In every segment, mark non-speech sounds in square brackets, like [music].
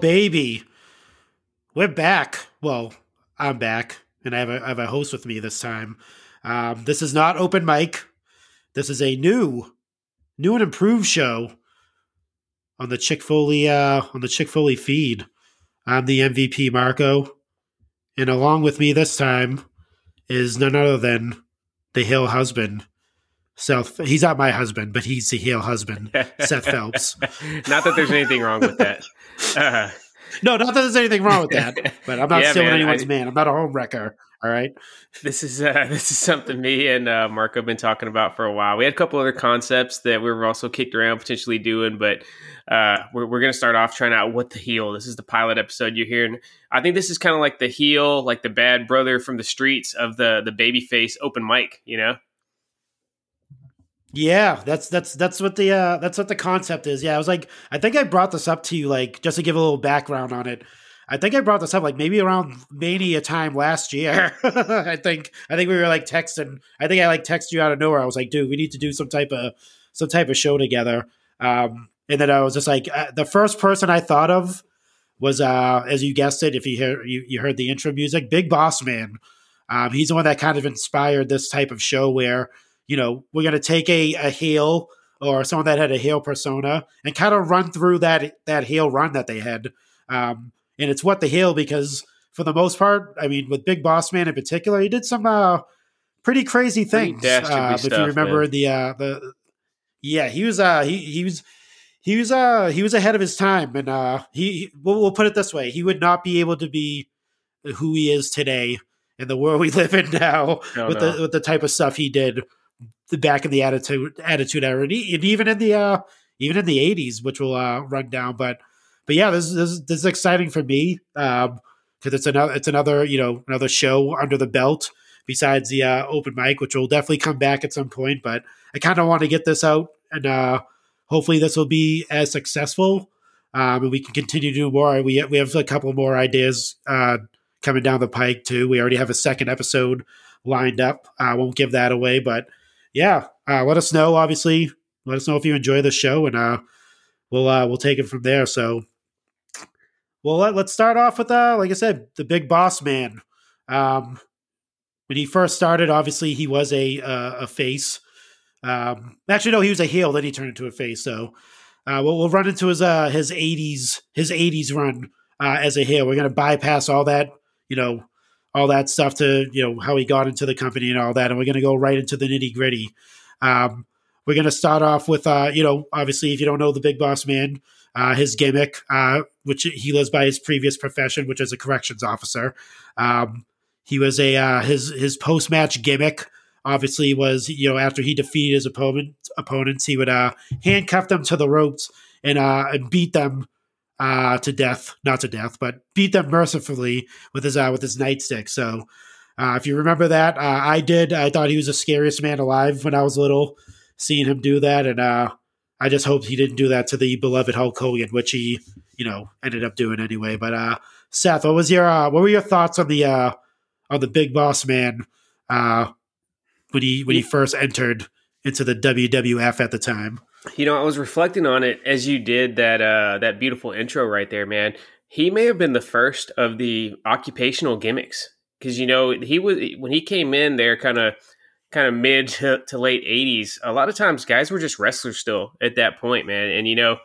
Baby. We're back. Well, I'm back, and I have a, I have a host with me this time. Um, this is not open mic. This is a new, new and improved show on the Chick Foley uh, on the Chick Foley feed. I'm the MVP Marco, and along with me this time is none other than the Heel husband, Seth. He's not my husband, but he's the Heel husband, [laughs] Seth Phelps. not that there's anything wrong with that. Uh, [laughs] no, not that there's anything wrong with that, [laughs] but I'm not Yeah, stealing man, anyone's I- man. I'm not a home wrecker. All right. this is uh, [laughs] this is something me and uh, Mark have been talking about for a while. We had a couple other concepts that we were also kicked around potentially doing, but uh, we're, we're going to start off trying out what the heel. This is the pilot episode you're hearing. I think this is kind of like the heel, like the bad brother from the streets of the the babyface open mic. You know, Yeah, that's that's that's what the uh that's what the concept is. Yeah, I was like I think I brought this up to you like just to give a little background on it. I think I brought this up like maybe around mania time last year. [laughs] I think I think we were like texting. I think I like texted you out of nowhere. I was like, dude, we need to do some type of some type of show together. Um and then I was just like uh, the first person I thought of was uh as you guessed it if you hear you, you heard the intro music, Big Boss Man. Um he's the one that kind of inspired this type of show where you know, we're going to take a, a heel or someone that had a heel persona and kind of run through that that heel run that they had. Um, and it's what the heel because for the most part, I mean, with Big Boss Man in particular, he did some uh, pretty crazy things. dastardly Uh, if you remember man. the uh, the yeah, he was uh, he he was. He was uh he was ahead of his time, and uh he we'll, we'll put it this way: he would not be able to be who he is today in the world we [laughs] live in now No, with no. the with the type of stuff he did the back in the attitude attitude era and, even in the uh even in the 80s which we'll uh run down but but yeah this this, this is exciting for me um because it's another it's another you know another show under the belt besides the uh open mic which will definitely come back at some point but i kind of want to get this out and uh hopefully this will be as successful um and we can continue to do more. We we have a couple more ideas uh coming down the pike too. We already have a second episode lined up. I won't give that away but yeah, uh, let us know. Obviously, let us know if you enjoy the show, and uh, we'll uh, we'll take it from there. So, well, let, let's start off with uh, like I said, the big boss man. Um, when he first started, obviously he was a uh, a face. Um, actually, no, he was a heel. Then he turned into a face. So, uh, we'll, we'll run into his uh his eighties his eighties run uh, as a heel. We're gonna bypass all that, you know, all that stuff to you know how he got into the company and all that, and we're gonna go right into the nitty gritty. Um, we're gonna start off with uh, you know, obviously, if you don't know the Big Boss Man, uh, his gimmick, uh, which he lives by his previous profession, which is a corrections officer. Um, he was a uh, his his post match gimmick. Obviously, was you know after he defeated his opponent opponents, he would uh, handcuff them to the ropes and uh, and beat them uh, to death, not to death, but beat them mercifully with his uh, with his nightstick. So, uh, if you remember that, uh, I did. I thought he was the scariest man alive when I was little, seeing him do that, and uh, I just hoped he didn't do that to the beloved Hulk Hogan, which he, you know, ended up doing anyway. But uh, Seth, what was your uh, what were your thoughts on the uh, on the Big Boss Man uh, when he when he first entered into the WWF at the time? You know, I was reflecting on it as you did that uh that beautiful intro right there, man. He may have been the first of the occupational gimmicks because you know he was when he came in there, kind of kind of mid to, to late '80s. A lot of times, guys were just wrestlers still at that point, man. And you know,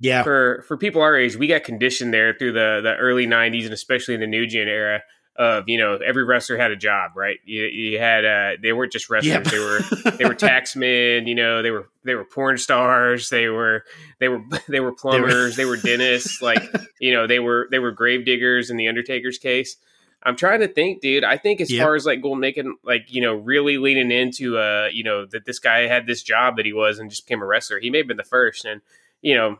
Yeah, for for people our age, we got conditioned there through the the early '90s and especially in the New Gen era of you know every wrestler had a job, right? You, you had uh they weren't just wrestlers; Yep. they were they [laughs] were taxmen, you know, they were they were porn stars, they were they were [laughs] they were plumbers, they were dentists, like [laughs] you know, they were they were grave diggers in the Undertaker's case. I'm trying to think, dude. I think as Yep. far as like Golden Naked, like you know, really leaning into uh, you know, that this guy had this job that he was and just became a wrestler. He may have been the first, and you know,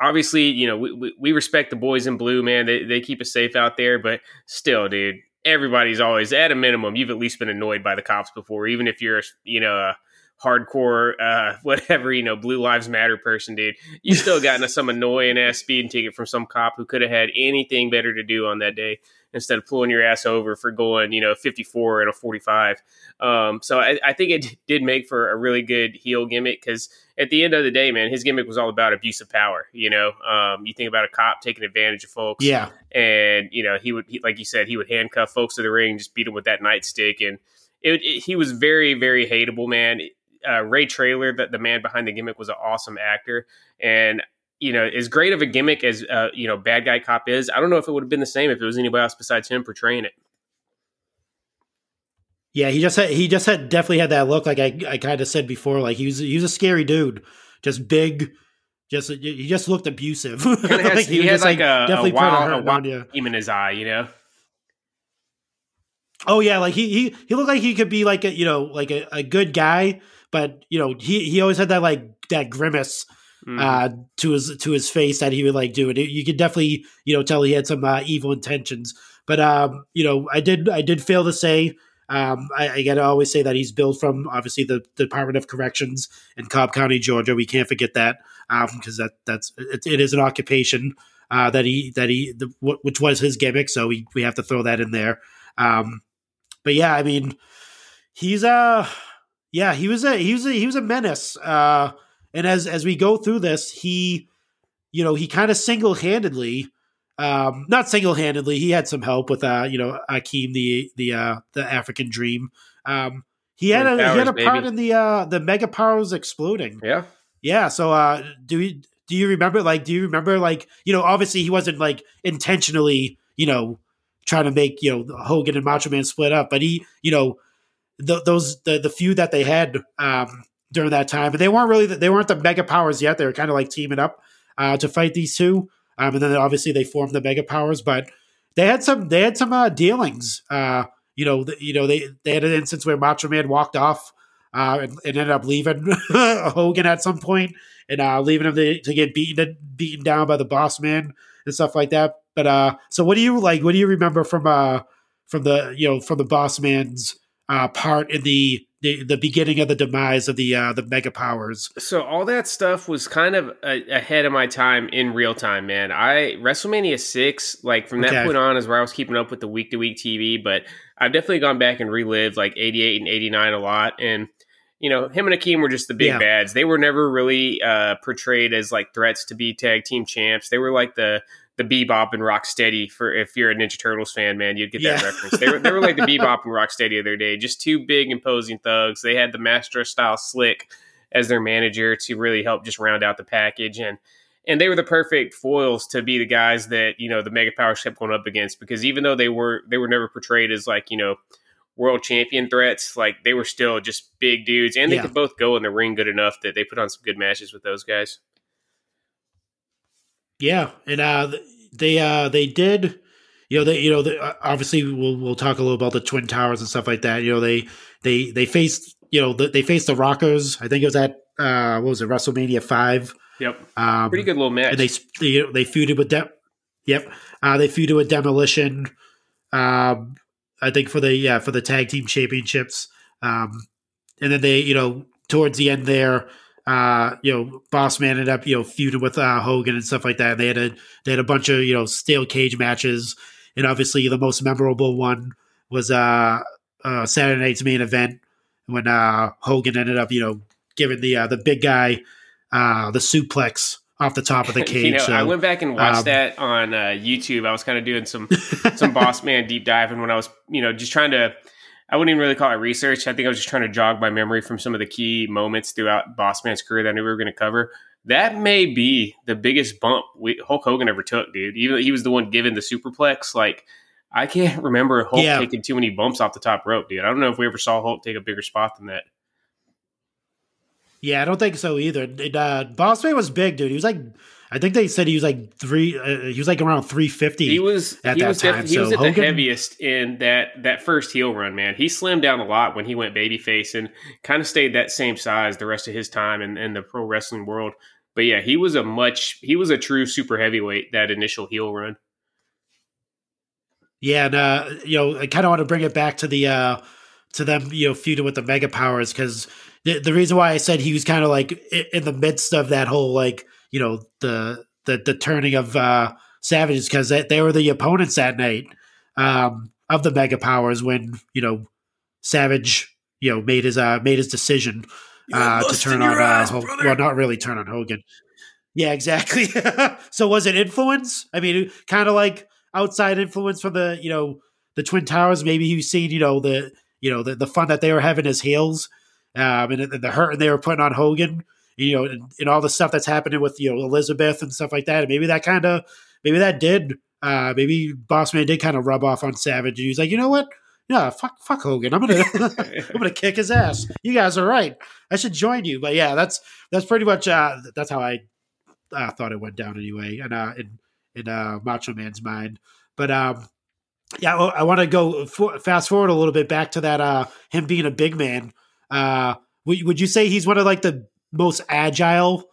obviously, you know, we, we, we respect the boys in blue, man. They they keep us safe out there, but still, dude, everybody's always at a minimum. You've at least been annoyed by the cops before, even if you're, you know, a hardcore, uh, [laughs] whatever you know, Blue Lives Matter person, dude. You still gotten some annoying ass speeding ticket from some cop who could have had anything better to do on that day instead of pulling your ass over for going, you know, 54 and a 45. Um, so I, I, think it did make for a really good heel gimmick because at the end of the day, man, his gimmick was all about abuse of power. You know, um, you think about a cop taking advantage of folks. Yeah. And, you know, he would, he, like you said, he would handcuff folks to the ring, just beat them with that nightstick. And it, it, he was very, very hateable, man. Uh, Ray Traylor, the, the man behind the gimmick, was an awesome actor. And you know, as great of a gimmick as uh, you know, bad guy cop is, I don't know if it would have been the same if it was anybody else besides him portraying it. Yeah, he just had he just had definitely had that look. Like I, I kind of said before, like he was he was a scary dude, just big, just he just looked abusive. [laughs] Has, like he, he had like, like a, definitely a wild, a wild in his eye, you know. Oh yeah, like he he he looked like he could be like a you know like a, a good guy, but you know he he always had that like that grimace mm-hmm. uh, to his to his face that he would like do it. You could definitely you know tell he had some uh, evil intentions. But um, you know, I did I did fail to say. Um, I, I got to always say that he's built from obviously the, Department of Corrections in Cobb County, Georgia. We can't forget that because um, that that's it, it is an occupation uh, that he that he the, which was his gimmick. So we we have to throw that in there. Um, but yeah, I mean, he's a yeah he was a he was a he was a menace. Uh, and as as we go through this, he, you know, he kind of single handedly, um, not single handedly, he had some help with, uh, you know, Akeem the the uh, the African Dream. Um, he had a powers, he had a part baby. in the uh, the mega powers exploding. Yeah, yeah. So uh, do we? Do you remember? Like, do you remember? Like, you know, obviously he wasn't like intentionally, you know, trying to make you know Hogan and Macho Man split up, but he, you know, the, those the the few that they had um, during that time. But they weren't really they weren't the mega powers yet. They were kind of like teaming up uh, to fight these two. Um, and then obviously they formed the mega powers, but they had some they had some uh, dealings. Uh, you know, the, you know they they had an instance where Macho Man walked off uh, and, and, ended up leaving [laughs] Hogan at some point and uh, leaving him to, to, get beaten beaten down by the Boss Man and stuff like that. But uh, so what do you like? What do you remember from uh from the you know from the Boss Man's uh, part in the the, the beginning of the demise of the uh, the mega powers. So all that stuff was kind of a, ahead of my time in real time, man. I WrestleMania six, like from that okay. point on, is where I was keeping up with the week to week TV. But I've definitely gone back and relived like eighty eight and eighty nine a lot, and you know him and Akeem were just the big yeah. bads. They were never really uh, portrayed as like threats to be tag team champs. They were like the the Bebop and Rocksteady for if you're a Ninja Turtles fan, man, you'd get that yeah. reference. They were, they were like the [laughs] Bebop and Rocksteady of their day, just two big imposing thugs. They had the Master style Slick as their manager to really help just round out the package and and they were the perfect foils to be the guys that you know the mega powers kept going up against because even though they were they were never portrayed as like you know world champion threats like they were still just big dudes and they yeah. could both go in the ring good enough that they put on some good matches with those guys yeah, and uh, they uh, they did. You know, they you know they, uh, obviously we'll we'll talk a little about the twin towers and stuff like that. You know, they they they faced you know they faced the Rockers. I think it was at uh, what was it WrestleMania five. Yep, um, pretty good little match. And they they, they feuded with them. Yep, uh, they feuded with Demolition. Um, I think for the yeah for the tag team championships. Um, and then they you know towards the end there uh, you know, Boss Man ended up, you know, feuding with uh, Hogan and stuff like that. And they had a they had a bunch of you know steel cage matches, and obviously the most memorable one was uh, uh Saturday Night's main event when uh, Hogan ended up, you know, giving the uh, the big guy uh, the suplex off the top of the [laughs] cage. you know, so, I went back and watched um, that on uh, YouTube. I was kind of doing some [laughs] some Boss Man deep diving when I was, you know, just trying to I wouldn't even really call it research. I think I was just trying to jog my memory from some of the key moments throughout Bossman's career that I knew we were going to cover. That may be the biggest bump we, Hulk Hogan ever took, dude. Even he was the one given the superplex. Like I can't [laughs] remember Hulk yeah. taking too many bumps off the top rope, dude. I don't know if we ever saw Hulk take a bigger spot than that. Yeah, I don't think so either. uh, Bossman was big, dude. He was like I think they said he was like three. Uh, he was like around three fifty. He was at he that was time. He so was at Hogan, the heaviest in that that first heel run. Man, he slimmed down a lot when he went babyface and kind of stayed that same size the rest of his time in, in the pro wrestling world. But yeah, he was a much he was a true super heavyweight that initial heel run. Yeah, and uh, you know, I kind of want to bring it back to the uh, to them, you know, feuding with the mega powers because the, the reason why I said he was kind of like in the midst of that whole like you know the the the turning of uh, Savages because they, they were the opponents that night um, of the Mega Powers when you know Savage you know made his uh made his decision uh, to turn on uh, eyes, well not really turn on Hogan. Yeah, exactly. [laughs] so was it influence? I mean, kind of like outside influence from the you know the Twin Towers. Maybe he's seen you know the you know the, the fun that they were having as heels, um, and, and the hurt they were putting on Hogan. You know, and, and, all the stuff that's happening with you know Elizabeth and stuff like that. And maybe that kind of maybe that did uh, maybe Bossman did kind of rub off on Savage. And he was like, you know what? Yeah, fuck, fuck Hogan. I'm gonna, [laughs] I'm gonna kick his ass. You guys are right. I should join you. But yeah, that's that's pretty much uh, that's how I uh, thought it went down anyway, and uh, in in uh, Macho Man's mind. But um, yeah, I, I want to go for, fast forward a little bit back to that uh, him being a big man. Uh, would, would you say he's one of like the most agile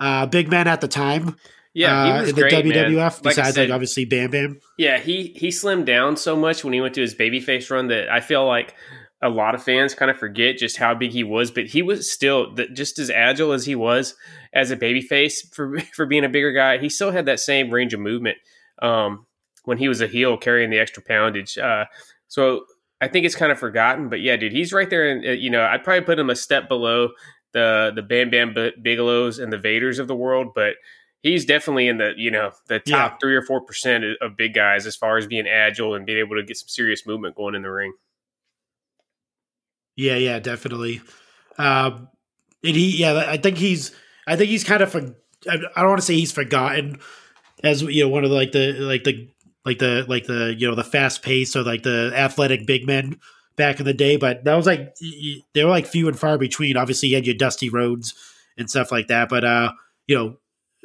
uh, big men at the time? Yeah, he uh, in the great, WWF. Man. Besides, said, like obviously Bam Bam. Yeah, he he slimmed down so much when he went to his babyface run that I feel like a lot of fans kind of forget just how big he was. But he was still just as agile as he was as a babyface for [laughs] for being a bigger guy. He still had that same range of movement um, when he was a heel carrying the extra poundage. Uh, so I think it's kind of forgotten. But yeah, dude, he's right there. And uh, you know, I'd probably put him a step below the the Bam Bam Bigelows and the Vaders of the world, but he's definitely in the you know the top yeah. three or four percent of big guys as far as being agile and being able to get some serious movement going in the ring. Yeah, yeah, definitely. Um, and he, yeah, I think he's, I think he's kind of, for, I don't want to say he's forgotten as you know one of the, like the like the like the like the you know the fast pace or like the athletic big men back in the day, but that was like they were like few and far between. Obviously, you had your Dusty Rhodes and stuff like that, but uh, you know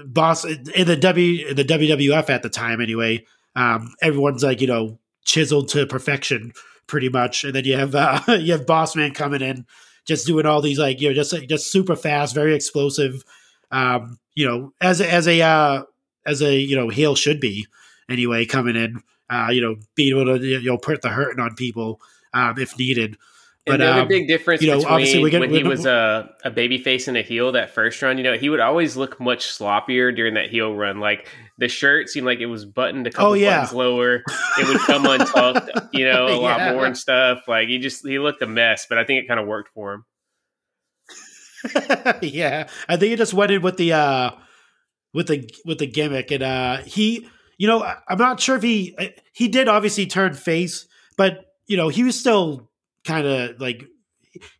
boss in the W in the WWF at the time anyway. Um, everyone's like you know chiseled to perfection pretty much, and then you have uh, [laughs] you have Bossman coming in, just doing all these like you know just just super fast, very explosive. Um, you know, as as a uh, as a you know heel should be anyway, coming in. Uh, you know, being able to you know put the hurting on people um, if needed. But another um, big difference you know, between obviously we get, when he was a, a baby face and a heel that first run, you know, he would always look much sloppier during that heel run. Like the shirt seemed like it was buttoned a couple oh, yeah. buttons lower. It would come [laughs] untucked, you know, a yeah. lot more and stuff. Like he just he looked a mess, but I think it kind of worked for him. [laughs] yeah, I think he just went in with the uh with the with the gimmick, and uh he, you know, I'm not sure if he he did obviously turn face, but you know, he was still kind of like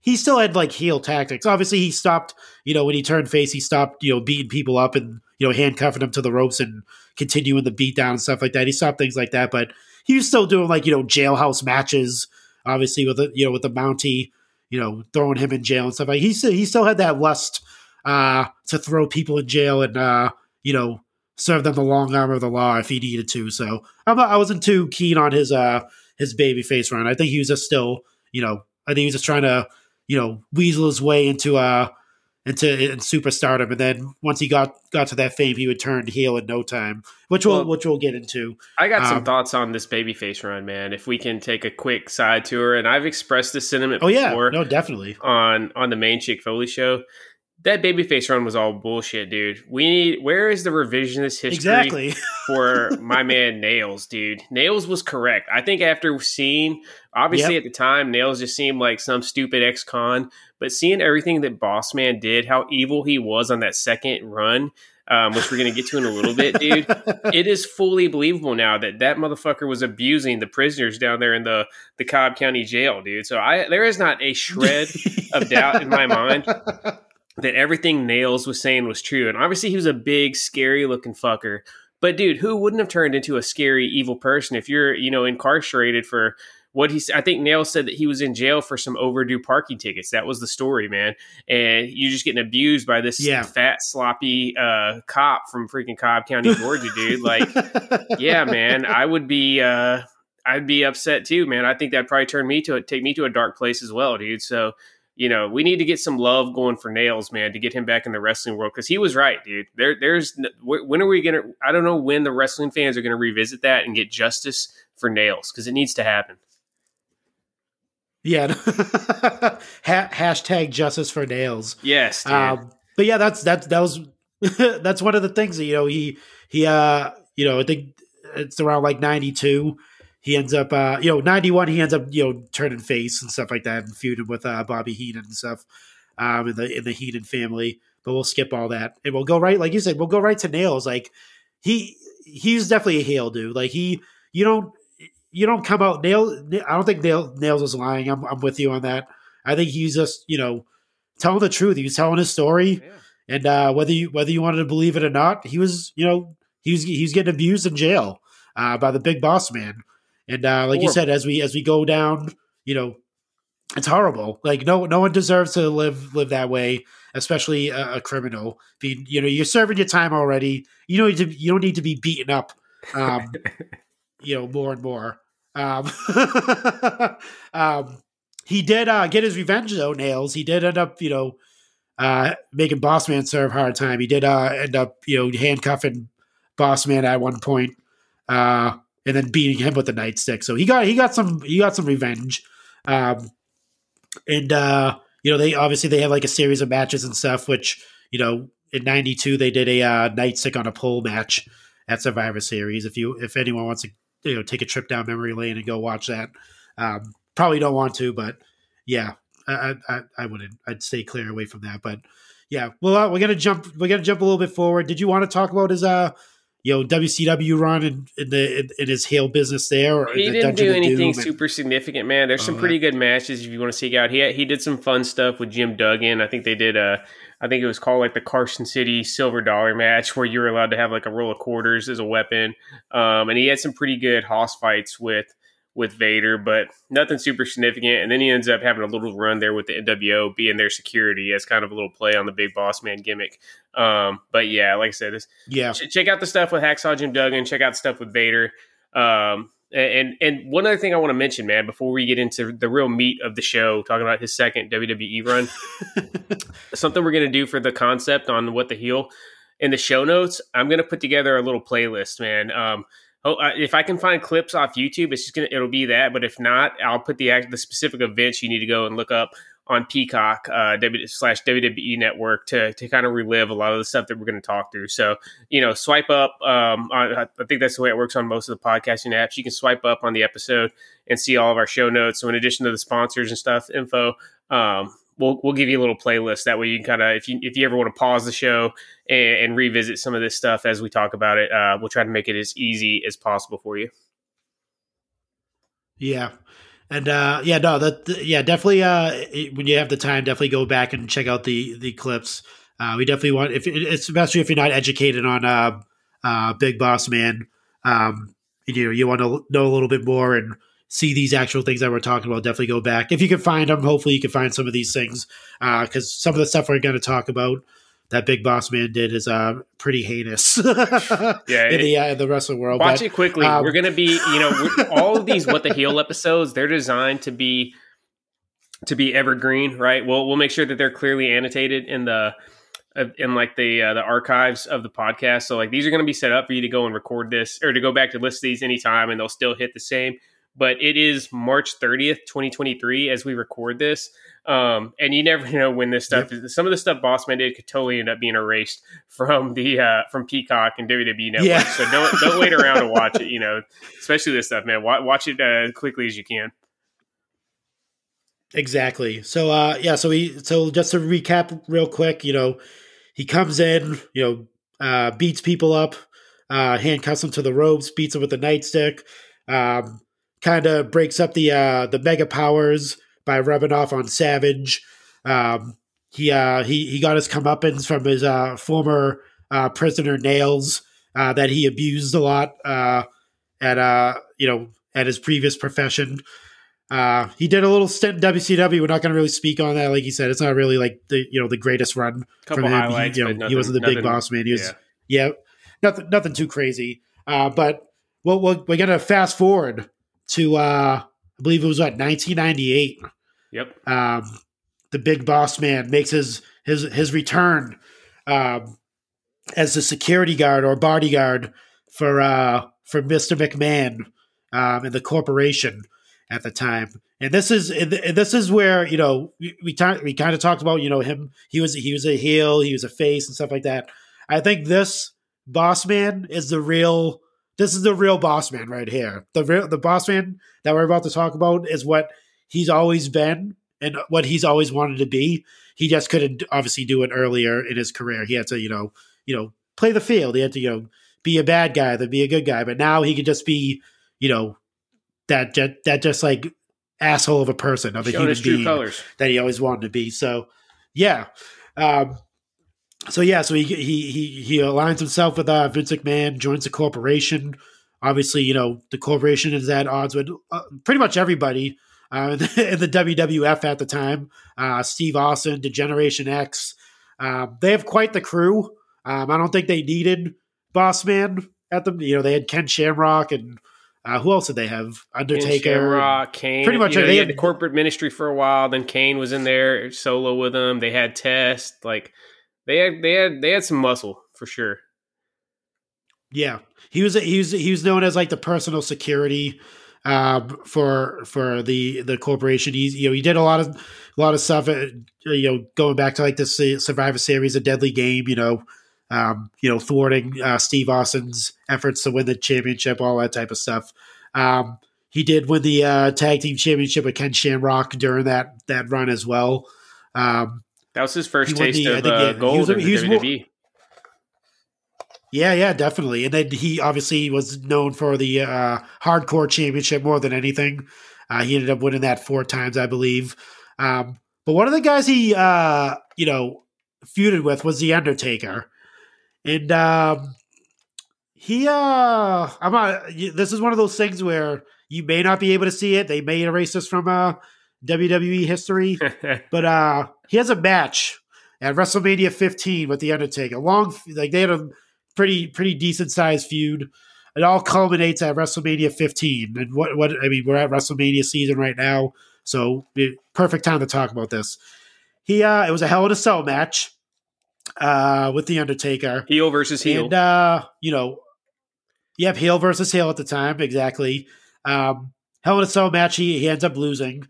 he still had like heel tactics. Obviously, he stopped. You know, when he turned face, he stopped. You know, beating people up and you know handcuffing them to the ropes and continuing the beatdown and stuff like that. He stopped things like that, but he was still doing like you know jailhouse matches. Obviously, with the you know with the Mountie, you know throwing him in jail and stuff like. He still he still had that lust uh, to throw people in jail and uh, you know serve them the long arm of the law if he needed to. So not, I wasn't too keen on his uh his baby face run. I think he was just still you know, I think he was just trying to, you know, weasel his way into uh into in superstardom, and then once he got got to that fame, he would turn heel in no time, which we'll, well, which we'll get into. I got um, some thoughts on this babyface run, man. If we can take a quick side tour, and I've expressed this sentiment. Oh yeah, no, definitely on on the main Chick Foley show that babyface run was all bullshit, dude. We need where is the revisionist history exactly. [laughs] for my man Nails, dude? Nails was correct. I think after seeing obviously yep. at the time, Nails just seemed like some stupid ex con, but seeing everything that Boss Man did, how evil he was on that second run, um, which we're gonna get to in a little bit, dude. [laughs] it is fully believable now that that motherfucker was abusing the prisoners down there in the the Cobb County Jail, dude. So I there is not a shred of doubt in my mind [laughs] that everything Nails was saying was true. And obviously, he was a big, scary looking fucker. But dude, who wouldn't have turned into a scary, evil person if you're, you know, incarcerated for what he? I think Nails said that he was in jail for some overdue parking tickets. That was the story, man. And you're just getting abused by this yeah. fat, sloppy uh, cop from freaking Cobb County, Georgia, dude. Like, [laughs] yeah, man, I would be. Uh, I'd be upset too, man. I think that'd probably turn me to take me to a dark place as well, dude. So you know, we need to get some love going for Nails, man, to get him back in the wrestling world because he was right, dude. There, there's when are we gonna? I don't know when the wrestling fans are gonna revisit that and get justice for Nails because it needs to happen. Yeah. [laughs] ha- hashtag justice for nails. Yes. Um, but yeah, that's that's that was [laughs] that's one of the things that you know he he uh you know I think it's around like ninety two. He ends up uh you know ninety one. He ends up you know turning face and stuff like that and feuding with uh, Bobby Heenan and stuff um in the in the Heenan family. But we'll skip all that and we'll go right like you said. We'll go right to nails. Like he he's definitely a heel dude. Like he you don't you don't come out nail. I don't think nail, nails is lying. I'm I'm with you on that. I think he's just you know telling the truth. He was telling his story, yeah. and uh, whether you whether you wanted to believe it or not, he was you know he was he was getting abused in jail uh, by the big boss man. And uh, like you said, as we as we go down, you know, it's horrible. Like no no one deserves to live live that way, especially a, a criminal. Being you know you're serving your time already. You know you, you don't need to be beaten up. Um, [laughs] you know more and more. Um, [laughs] um, he did uh, get his revenge though. Nails. He did end up, you know, uh, making Bossman serve hard time. He did uh, end up, you know, handcuffing Bossman at one point, uh, and then beating him with the nightstick. So he got he got some he got some revenge. Um, and uh, you know, they obviously they have like a series of matches and stuff. Which you know, in '92 they did a uh, nightstick on a pole match at Survivor Series. If you if anyone wants to you know take a trip down memory lane and go watch that. Um, probably don't want to, but yeah, I, I, I wouldn't. I'd stay clear away from that. But yeah, well, uh, we're gonna jump. We're gonna jump a little bit forward. Did you want to talk about his uh, you know, WCW run in, in the in, in, his heel business there? Or he didn't do anything super significant, man. There's some oh, pretty good matches if you want to seek out. He he did some fun stuff with Jim Duggan. I think they did a. I think it was called like the Carson City Silver Dollar match, where you were allowed to have like a roll of quarters as a weapon. Um, and he had some pretty good hoss fights with with Vader, but nothing super significant. And then he ends up having a little run there with the NWO being their security as kind of a little play on the big boss man gimmick. Um, but yeah, like I said, this, yeah, ch- check out the stuff with Hacksaw Jim Duggan. Check out stuff with Vader. Um, and and one other thing I want to mention, man, before we get into the real meat of the show, talking about his second WWE run, [laughs] something we're gonna do for the concept on what the heel in the show notes. I'm gonna put together a little playlist, man. Um, if I can find clips off YouTube, it's just gonna it'll be that. But if not, I'll put the the specific events you need to go and look up on Peacock uh, w, slash WWE Network to to kind of relive a lot of the stuff that we're going to talk through. So you know, swipe up. Um, I, I think that's the way it works on most of the podcasting apps. You can swipe up on the episode and see all of our show notes. So in addition to the sponsors and stuff info, um, we'll we'll give you a little playlist. That way you can kind of if you if you ever want to pause the show and, and, revisit some of this stuff as we talk about it uh, we'll try to make it as easy as possible for you. Yeah. And uh, yeah no that yeah definitely uh, when you have the time definitely go back and check out the the clips. Uh, we definitely want if it's especially if you're not educated on uh, uh, big boss man um, you know you want to know a little bit more and see these actual things that we're talking about, definitely go back. If you can find them, hopefully you can find some of these things because uh, some of the stuff we're going to talk about that Big Boss Man did is uh, pretty heinous. [laughs] yeah, in the uh, the wrestling world. Watch but, it quickly. Um, we're going to be, you know, all of these what the heel episodes. They're designed to be to be evergreen, right? We'll we'll make sure that they're clearly annotated in the in like the uh, the archives of the podcast. So like these are going to be set up for you to go and record this or to go back to list these anytime, and they'll still hit the same but it is March 30th, 2023, as we record this. Um, and you never [laughs] know when this stuff yep. is. Some of the stuff Bossman did could totally end up being erased from the uh, from Peacock and WWE Network. Yeah. so don't don't wait around to watch it. [laughs] You know, especially this stuff, man. Watch, watch it uh, as quickly as you can. Exactly. So uh, yeah. So he so just to recap real quick, you know, he comes in, you know, uh, beats people up, uh, handcuffs them to the ropes, beats them with a nightstick. Um, kind of breaks up the uh, the mega powers by rubbing off on Savage. Um, he uh, he he got his comeuppance from his uh, former uh, prisoner Nails uh, that he abused a lot uh, at uh, you know at his previous profession. Uh, he did a little stint in WCW. We're not going to really speak on that. Like you said, it's not really like the you know the greatest run Couple from him. He, you know, nothing, he wasn't the nothing, big boss man. He was yeah, yeah nothing nothing too crazy. Uh, but well, we're, we're going to fast forward to uh I believe it was what 1998. Yep. Um, the big boss man makes his his his return um, as the security guard or bodyguard for uh for Mr. McMahon um, and the corporation at the time. and this is and this is where you know we we, ta- we kind of talked about you know him he was he was a heel he was a face and stuff like that. I think this boss man is the real this is the real boss man right here. The real the boss man that we're about to talk about is what he's always been and what he's always wanted to be. He just couldn't obviously do it earlier in his career. He had to you know you know play the field. He had to you know be a bad guy then be a good guy. But now he could just be you know that that, that just like asshole of a person of a human being colors. that he always wanted to be. So yeah. Um, so yeah, so he he he he aligns himself with uh, Vince McMahon, joins the corporation. Obviously, you know the corporation is at odds with uh, pretty much everybody uh, [laughs] in, the, in the WWF at the time. Uh, Steve Austin, the Generation X, um, they have quite the crew. Um, I don't think they needed Boss Man at them. You know, they had Ken Shamrock and uh, who else did they have? Undertaker. Shamrock, Kane. Pretty much you know, they they had had- the corporate ministry for a while. Then Kane was in there solo with them. They had Test. Like they had they had they had some muscle for sure. Yeah, he was he was he was known as like the personal security um, for for the the corporation. He's you know he did a lot of a lot of stuff. uh, You know, going back to like the Su- Survivor Series, a deadly game. You know, um, you know thwarting uh, Steve Austin's efforts to win the championship, all that type of stuff. Um, he did win the uh, tag team championship with Ken Shamrock during that that run as well. Um, That was his first taste the- of uh, yeah, he gold was- in was the more- Yeah, yeah, definitely. And then he obviously was known for the uh, hardcore championship more than anything. Uh, he ended up winning that four times, I believe. Um, but one of the guys he, uh, you know, feuded with was the Undertaker, and um, he, uh, I'm not. This is one of those things where you may not be able to see it. They may erase this from uh, WWE history [laughs] but uh he has a match at WrestleMania 15 with the Undertaker. Long, like they had a pretty pretty decent sized feud. It all culminates at WrestleMania 15. And what what I mean, we're at WrestleMania season right now, so it- perfect time to talk about this. He uh it was a Hell in a Cell match uh with the Undertaker. heel versus heel. And uh, you know, yep, heel versus heel at the time, exactly. Um, Hell in a Cell match, he, he ends up losing.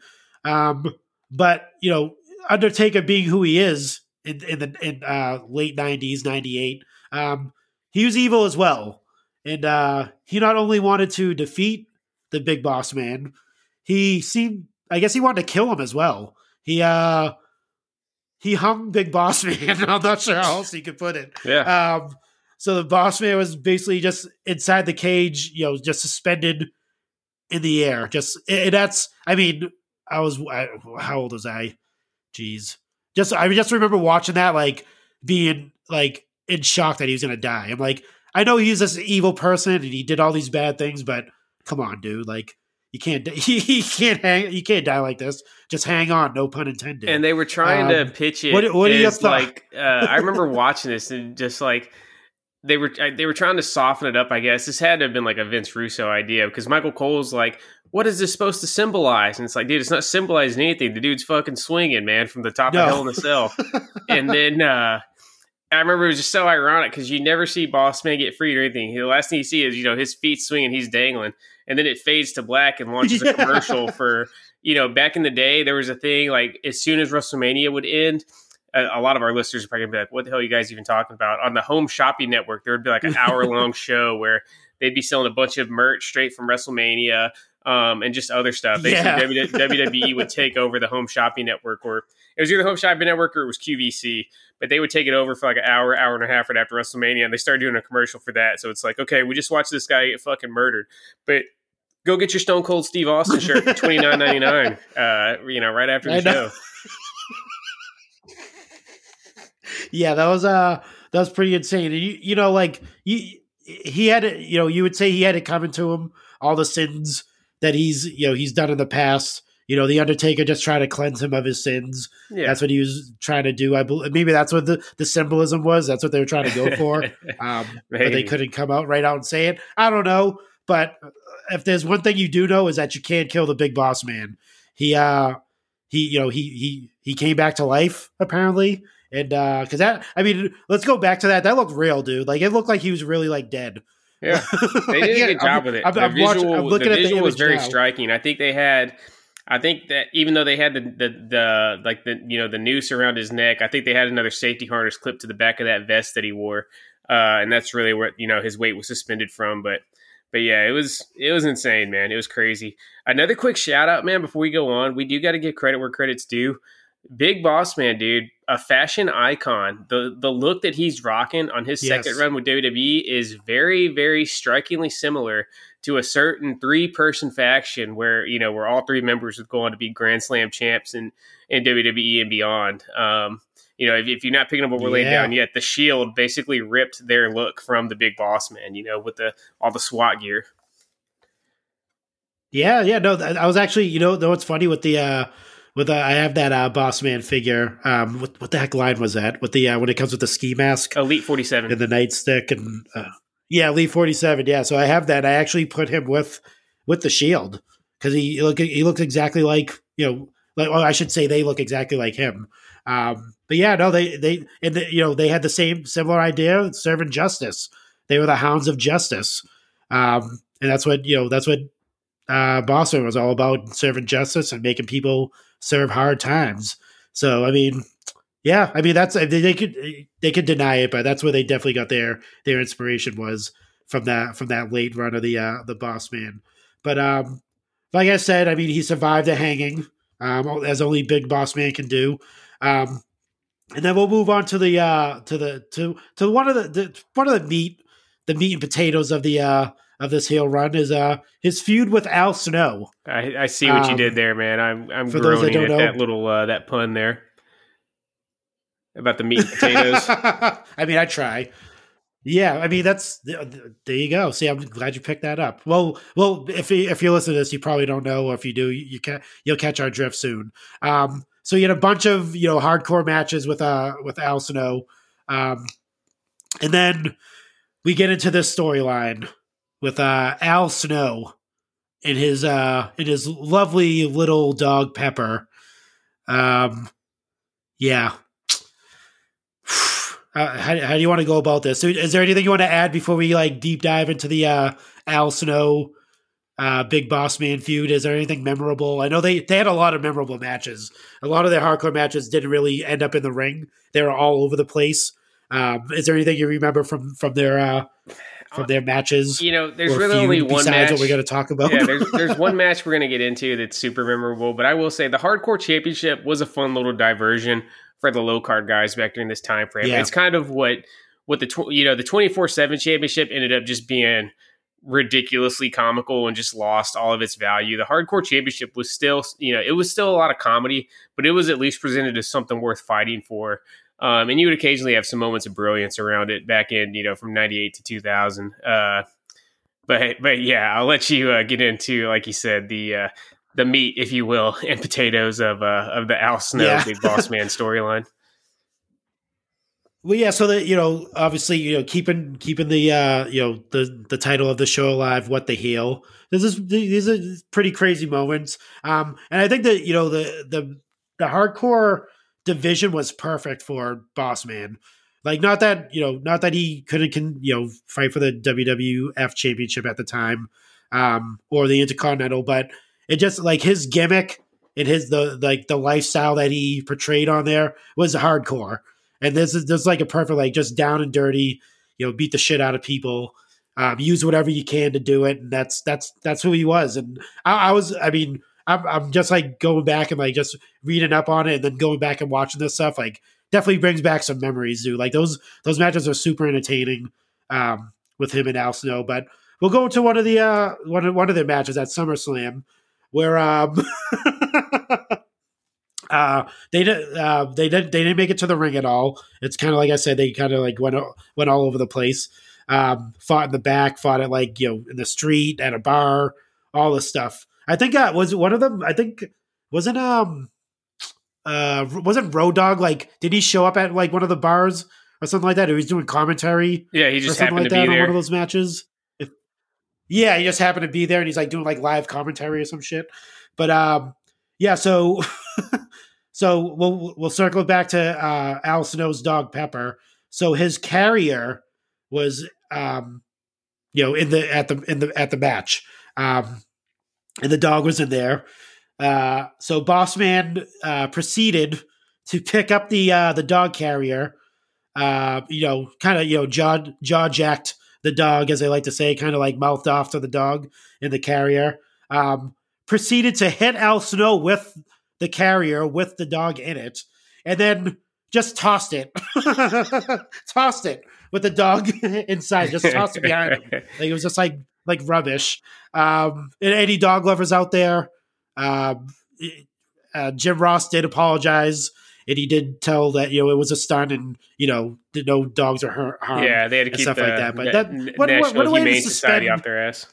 Um, but you know, Undertaker being who he is in in the in uh, late nineties, ninety eight, um, he was evil as well, and uh, he not only wanted to defeat the Big Boss Man, he seemed, I guess, he wanted to kill him as well. He uh, he hung Big Boss [laughs] Man. I'm not sure how else he could put it. yeah. Um, so the boss man was basically just inside the cage, you know, just suspended in the air. Just and that's, I mean, I was I, how old was I? Jeez, just I just remember watching that, like being like in shock that he was gonna die. I'm like, I know he's this evil person and he did all these bad things, but come on, dude, like. You can't. [laughs] He he can't hang. You can't die like this. Just hang on. No pun intended. and they were trying Um, to pitch it. what- your as, thought- like? Uh, I remember [laughs] watching this and just like they were they were trying to soften it up. I guess this had to have been like a Vince Russo idea because Michael Cole's like, "What is this supposed to symbolize?" And it's like, dude, it's not symbolizing anything. The dude's fucking swinging, man, from the top No. of Hell in a Cell. and then uh, I remember it was just so ironic because you never see Boss Man get freed or anything. The last thing you see is you know his feet swinging, he's dangling, and then it fades to black and launches [laughs] Yeah. a commercial for you know back in the day there was a thing like as soon as WrestleMania would end. A, a lot of our listeners are probably gonna be like, "What the hell are you guys even talking about?" On the Home Shopping Network, there would be like an [laughs] hour long show where they'd be selling a bunch of merch straight from WrestleMania um, and just other stuff. Basically, Yeah. WWE [laughs] WWE would take over the Home Shopping Network, or it was either Home Shopping Network or it was QVC. But they would take it over for like an hour, hour and a half right after WrestleMania, and they started doing a commercial for that. So it's like, okay, we just watched this guy get fucking murdered, but go get your Stone Cold Steve Austin shirt for twenty nine ninety nine. [laughs] Uh, you know, right after the show. yeah, that was uh that was pretty insane. You you know, like you he had it, you know, you would say he had it coming to him, all the sins that he's you know he's done in the past. You know, the Undertaker just trying to cleanse him of his sins. Yeah, That's what he was trying to do. I believe maybe that's what the, the symbolism was. That's what they were trying to go [laughs] for. Um, but they couldn't come out right out and say it. I don't know, but if there's one thing you do know is that you can't kill the big boss man. He uh he you know he he he came back to life apparently, and uh because that I mean let's go back to that. That looked real, dude. Like it looked like he was really like dead. Yeah, [laughs] they did a good I'm- job with it. I'm, the I'm visual, the at the visual was very now. striking. I think they had I think that even though they had the, the the like the you know the noose around his neck, I think they had another safety harness clipped to the back of that vest that he wore, uh, and that's really what you know his weight was suspended from. But but yeah, it was it was insane, man. It was crazy. Another quick shout out, man. Before we go on, we do got to give credit where credit's due. Big Boss Man, dude, a fashion icon. The the look that he's rocking on his yes. second run with WWE is very very strikingly similar to a certain three person faction where you know where all three members would go on to be Grand Slam champs in in WWE and beyond. Um, you know, if, if, you're not picking up what we're laying down yet, the Shield basically ripped their look from the Big Boss Man. You know, with the all the SWAT gear. Yeah, yeah, no, I was actually, you know, though it's funny with the uh with uh, I have that uh, boss man figure. Um, what, what the heck line was that? With the uh, when it comes with the ski mask, Elite forty seven, and the nightstick, and uh, yeah, Elite forty seven. Yeah, so I have that. I actually put him with with the shield because he look he looks exactly like you know, like well, I should say they look exactly like him. Um, but yeah, no, they they and the, you know they had the same similar idea, serving justice. They were the hounds of justice, um, and that's what you know. That's what uh, Boss Man was all about: serving justice and making people serve hard times. So I mean, yeah, I mean that's they, could they could deny it, but that's where they definitely got their their inspiration was from that from that late run of the uh, the Boss Man. But um, like I said, I mean he survived a hanging, um, as only Big Boss Man can do. Um, and then we'll move on to the uh, to the to to one of the, the one of the meat the meat and potatoes of the uh, of this heel run is uh his feud with Al Snow. I, I see what um, you did there, man. I'm I'm for that don't know, that little uh, that pun there about the meat and potatoes. [laughs] I mean, I try. Yeah, I mean that's there you go. See, I'm glad you picked that up. Well, well, if you, if you listen to this, you probably don't know, or if you do, you, you can you'll catch our drift soon. Um, so you had a bunch of you know hardcore matches with uh with Al Snow, um, and then we get into this storyline with uh, Al Snow and his uh, and his lovely little dog Pepper. Um, yeah. [sighs] Uh, how, how do you want to go about this? Is there anything you want to add before we like deep dive into the uh, Al Snow uh, Big Boss Man feud? Is there anything memorable? I know they they had a lot of memorable matches. A lot of their hardcore matches didn't really end up in the ring. They were all over the place. Um, is there anything you remember from from their uh, from their matches. You know, there's really only one match. What we're going to talk about. Yeah, there's, [laughs] there's one match we're going to get into that's super memorable. But I will say the Hardcore Championship was a fun little diversion for the low card guys back during this time frame. Yeah. It's kind of what what the tw- you know the 24 seven championship ended up just being ridiculously comical and just lost all of its value. The hardcore championship was still, you know, it was still a lot of comedy, but it was at least presented as something worth fighting for. Um, and you would occasionally have some moments of brilliance around it back in, you know, from 98 to 2000. Uh, but, but yeah, I'll let you uh, get into, like you said, the, uh, the meat, if you will, [laughs] and potatoes of, uh, of the Al Snow yeah. Big Boss Man [laughs] storyline. Well, yeah. So that you know, obviously, you know, keeping keeping the uh, you know the the title of the show alive, what the heel. This is these are pretty crazy moments. Um, and I think that you know the the the hardcore division was perfect for Boss Man. Like not that you know, not that he couldn't can you know fight for the WWF Championship at the time, um, or the Intercontinental, but it just like his gimmick and his the like the lifestyle that he portrayed on there was hardcore. And this is this is like a perfect like just down and dirty, you know, beat the shit out of people. Um, use whatever you can to do it, and that's that's that's who he was. And I, I was, I mean, I'm, I'm just like going back and like just reading up on it and then going back and watching this stuff. Like definitely brings back some memories, dude. Like those those matches are super entertaining um, with him and Al Snow. But we'll go into one of the uh, one of one of their matches at SummerSlam where um, [laughs] uh, they did uh, they didn't they didn't make it to the ring at all. It's kind of like I said, they kind of like went went all over the place. Um, fought in the back, fought at like you know in the street at a bar, all this stuff. I think uh, was one of them. I think wasn't um uh wasn't Road Dog like did he show up at like one of the bars or something like that? Or he was doing commentary. Yeah, he just happened like to be there on one of those matches. If, yeah, he just happened to be there and he's like doing like live commentary or some shit. But um yeah, so [laughs] so we'll we'll circle back to uh Al Snow's dog Pepper. So his carrier was um you know in the at the in the at the match. Um and the dog was in there. Uh, so Bossman uh, proceeded to pick up the uh, the dog carrier. Uh, you know, kind of you know jaw jaw jacked the dog, as they like to say, kind of like mouthed off to the dog in the carrier. Um, proceeded to hit Al Snow with the carrier with the dog in it, and then just tossed it, [laughs] tossed it with the dog [laughs] inside, just tossed it behind him. Like it was just like like rubbish. Um, and any dog lovers out there, um, uh, Jim Ross did apologize, and he did tell that you know it was a stunt, and you know no dogs are hurt, harmed. Yeah, they had to keep stuff the like that. But that what, what, National what a way to Humane Society off their ass.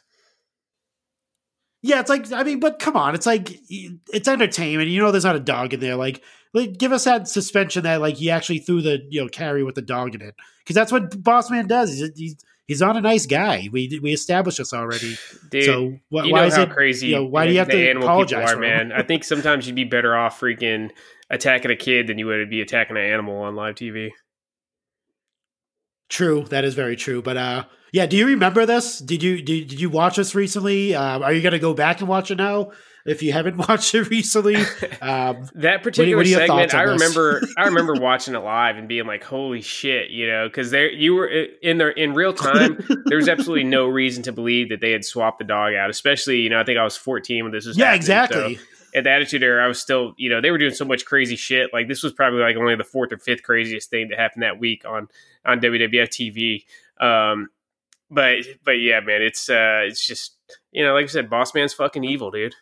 Yeah, it's like I mean, but come on, it's like it's entertainment. You know, there's not a dog in there. Like, like give us that suspension that like he actually threw the you know carry with the dog in it because that's what Boss Man does. He's he's, he's not a nice guy. We we established this already. Dude, so wh- you why know is how it crazy you know, why do you have the to apologize are, man? I think sometimes you'd be better off freaking attacking a kid than you would be attacking an animal on live TV. True, that is very true. But uh, yeah, do you remember this? Did you did, did you watch this recently? Um, are you going to go back and watch it now? If you haven't [laughs] watched it recently, [laughs] um, That particular what your segment, I remember. I [laughs] remember watching it live and being like, "Holy shit!" You know, because there you were in there in real time. there was absolutely no reason to believe that they had swapped the dog out. Especially, you know, I think I was 14 when this was. yeah, happening, exactly. so at the Attitude Era, I was still, you know, they were doing so much crazy shit. Like this was probably like only the fourth or fifth craziest thing that happened that week on on WWF TV. Um, but but yeah, man, it's uh, it's just you know, like I said, Boss Man's fucking evil, dude.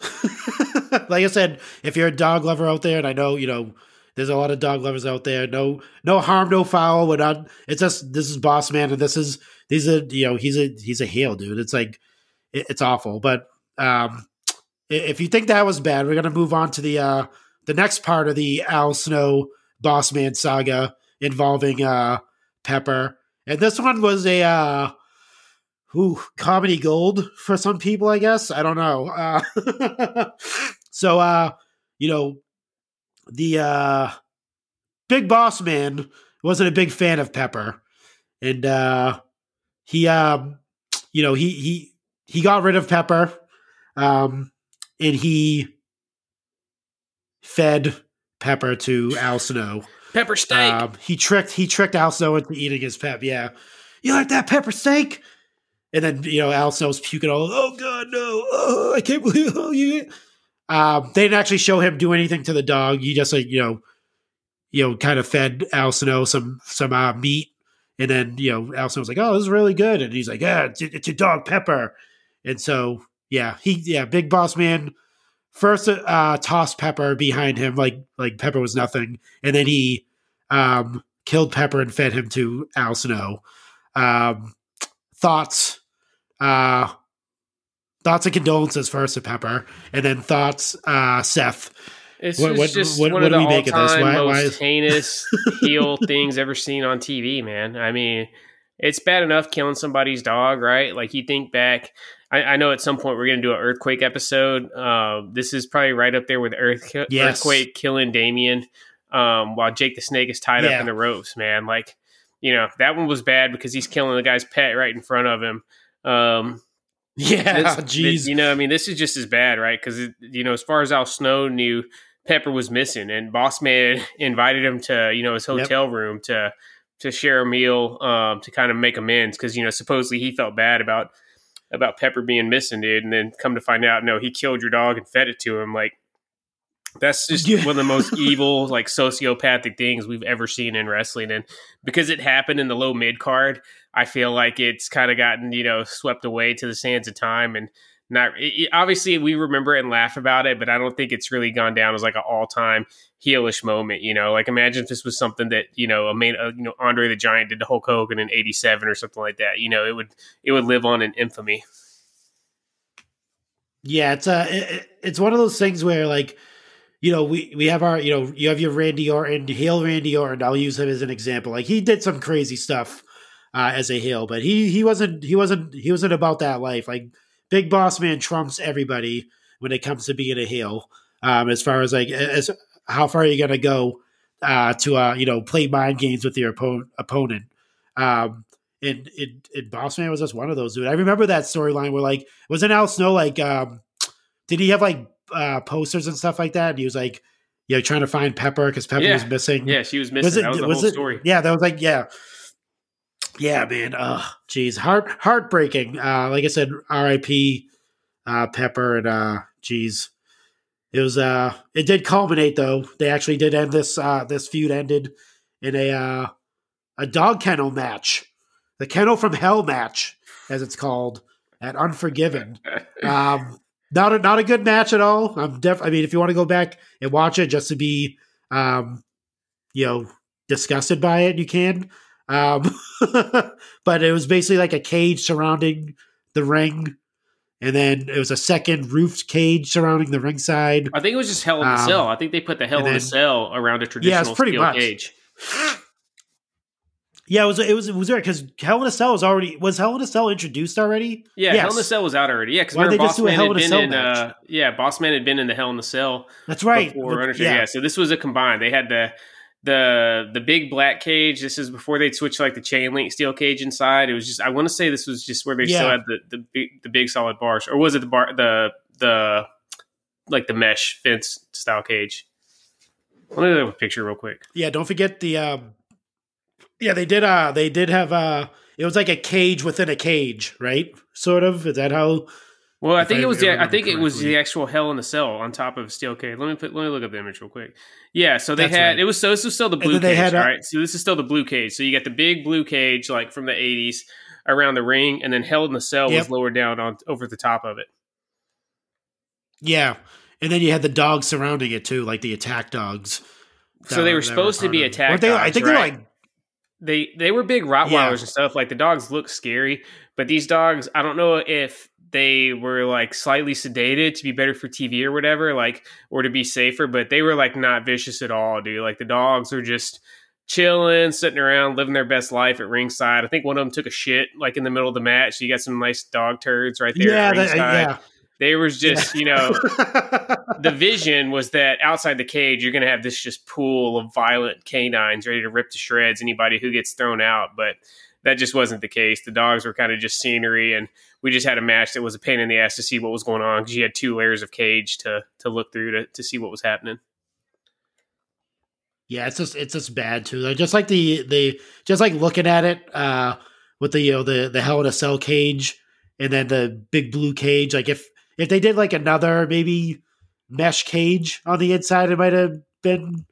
[laughs] like I said, if you're a dog lover out there, and I know you know there's a lot of dog lovers out there, no no harm, no foul. We're not. It's just this is Boss Man, and this is these are you know he's a he's a heel dude. It's like it, it's awful. But um, if you think that was bad, we're gonna move on to the uh the next part of the Al Snow Boss Man saga involving uh Pepper, and this one was a uh Ooh, comedy gold for some people, I guess. I don't know. Uh, [laughs] so, uh, you know, the uh, big boss man wasn't a big fan of Pepper, and uh, he, um, you know, he he he got rid of Pepper, um, and he fed Pepper to Al Snow. Pepper steak. Um, he tricked he tricked Al Snow into eating his pep. Yeah, you like that pepper steak? And then you know Al Snow's puking all. Oh God, no! Oh, I can't believe oh, you. Um, they didn't actually show him do anything to the dog. He just like you know, you know, kind of fed Al Snow some some uh, meat, and then you know Al Snow was like, "Oh, this is really good," and he's like, "Yeah, it's, it's your dog Pepper," and so yeah, he yeah, big boss man first uh tossed Pepper behind him like like Pepper was nothing, and then he um killed Pepper and fed him to Al Snow. Um, thoughts, uh, thoughts and condolences first to Pepper, and then thoughts, uh, Seth. It's What- just, what- just what- one what of do the make of this? all-time Why- most why is- [laughs] heinous heel things ever seen on TV, man. I mean, it's bad enough killing somebody's dog, right? Like you think back. I, I know at some point we're going to do an earthquake episode. Uh, this is probably right up there with Earth, Yes. earthquake killing Damien, um, while Jake the Snake is tied Yeah. up in the ropes. Man, like you know that one was bad because he's killing the guy's pet right in front of him. Um, [laughs] Yeah, jeez. you know, I mean, this is just as bad, right? Because you know, as far as Al Snow knew, Pepper was missing, and Boss Man [laughs] invited him to you know his Yep. hotel room to to share a meal um, to kind of make amends because you know supposedly he felt bad about about Pepper being missing, dude, and then come to find out, no, he killed your dog and fed it to him, like. That's just Yeah. one of the most [laughs] evil, like sociopathic things we've ever seen in wrestling, and because it happened in the low mid card, I feel like it's kind of gotten you know swept away to the sands of time, and not it, obviously we remember it and laugh about it, but I don't think it's really gone down as like an all time heelish moment. You know, like imagine if this was something that you know a main uh, you know Andre the Giant did to Hulk Hogan in '87 or something like that. You know, it would it would live on in infamy. Yeah, it's uh, it, it's one of those things where like, you know, we we have our, you know, you have your Randy Orton, heel Randy Orton. I'll use him as an example. Like he did some crazy stuff uh, as a heel, but he he wasn't he wasn't he wasn't about that life. Like Big Boss Man trumps everybody when it comes to being a heel. Um, as far as like as how far are you gonna go uh, to uh, you know play mind games with your oppo- opponent? Um, and Boss Man was just one of those dude. I remember that storyline where like wasn't Al Snow like um did he have like uh posters and stuff like that? And he was like, you know, trying to find Pepper because Pepper Yeah. was missing. Yeah, she was missing. was it? that was the was whole it? story. Yeah, that was like yeah, yeah, man. Ugh, jeez, heart heartbreaking. Uh, like I said, R.I.P. Uh, Pepper and uh, jeez, it was uh, it did culminate though. They actually did end this. Uh, this feud ended in a uh, a dog kennel match, the kennel from hell match, as it's called at Unforgiven. [laughs] Um, not a not a good match at all. I'm def. I mean, if you want to go back and watch it just to be, um, you know, disgusted by it, you can. Um, [laughs] but it was basically like a cage surrounding the ring, and then it was a second roofed cage surrounding the ringside. I think it was just Hell in the Um, Cell. I think they put the Hell in the Cell around a traditional pretty steel much. cage. [laughs] Yeah, it was it was it was weird because Hell in a Cell was already was Hell in a Cell introduced already. Yeah, Yes. Hell in a Cell was out already. Yeah, because remember they just do a Hell had in a been Cell in. match? Uh, yeah, Bossman had been in the Hell in a Cell That's right. before Undertaker. Yeah. so this was a combined. They had the the the big black cage. This is before they'd switch like the chain link steel cage inside. It was just I want to say this was just where they still had the the big the big solid bars, or was it the bar the the like the mesh fence style cage? Let me look at a picture real quick. Yeah, don't forget the um Yeah, they did uh they did have uh it was like a cage within a cage, right? Sort of. Is that how Well, I think I it was the I think it was the actual Hell in the Cell on top of a steel cage. Let me put let me look up the image real quick. Yeah, so they That's had right. it was so this was still the blue they cage, had right? So this is still the blue cage. So you got the big blue cage like from the eighties around the ring, and then Hell in the Cell Yep. was lower down on over the top of it. Yeah. And then you had the dogs surrounding it too, like the attack dogs. So they were supposed to be of it. attack Weren't they, I think right? they're like They they were big Rottweilers Yeah. and stuff. Like the dogs look scary, but these dogs, I don't know if they were like slightly sedated to be better for TV or whatever, like or to be safer, but they were like not vicious at all, dude. Like the dogs are just chilling, sitting around, living their best life at ringside. I think one of them took a shit like in the middle of the match. So you got some nice dog turds right there. Yeah, at that, ringside. They was just, you know, the vision was that outside the cage, you're going to have this just pool of violent canines ready to rip to shreds anybody who gets thrown out. But that just wasn't the case. The dogs were kind of just scenery, and we just had a match that was a pain in the ass to see what was going on because you had two layers of cage to to look through to, to see what was happening. Yeah, it's just it's just bad too. Like, just like the the just like looking at it uh with the you know the the hell in a cell cage and then the big blue cage. Like if if they did like another maybe mesh cage on the inside, it might have been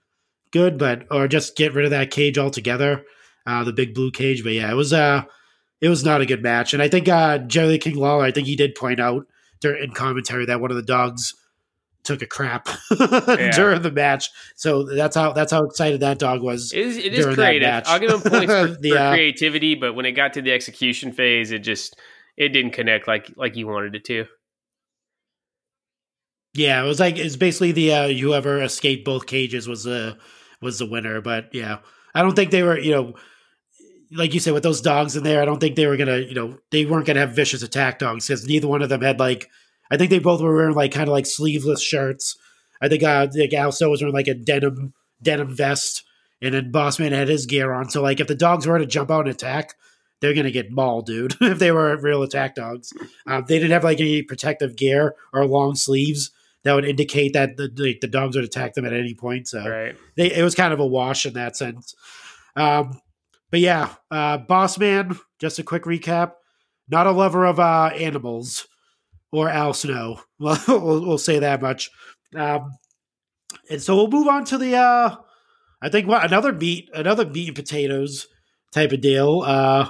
good. But or just get rid of that cage altogether, uh, the big blue cage. But yeah, it was uh it was not a good match. And I think uh Jerry King Lawler, I think he did point out during in commentary that one of the dogs took a crap [laughs] during the match. So that's how that's how excited that dog was. It is, it is creative. match. I'll give him points for, The, [laughs] for uh, creativity, but when it got to the execution phase, it just it didn't connect like like you wanted it to. Yeah, it was like it's basically the uh, whoever escaped both cages was the was the winner. But yeah, I don't think they were you know like you said with those dogs in there. I don't think they were gonna you know they weren't gonna have vicious attack dogs because neither one of them had like I think they both were wearing like kind of like sleeveless shirts. I think uh like Al Snow was wearing like a denim denim vest, and then Bossman had his gear on. So like if the dogs were to jump out and attack. They're gonna get mauled, dude. [laughs] if they were real attack dogs, um, they didn't have like any protective gear or long sleeves that would indicate that the, the, the dogs would attack them at any point. So Right. they, it was kind of a wash in that sense. Um, but yeah, uh, Boss Man, just a quick recap. Not a lover of uh, animals or Al Snow. [laughs] Well, we'll, we'll say that much. Um, and so we'll move on to the, uh, I think, what another meat, another meat and potatoes type of deal uh,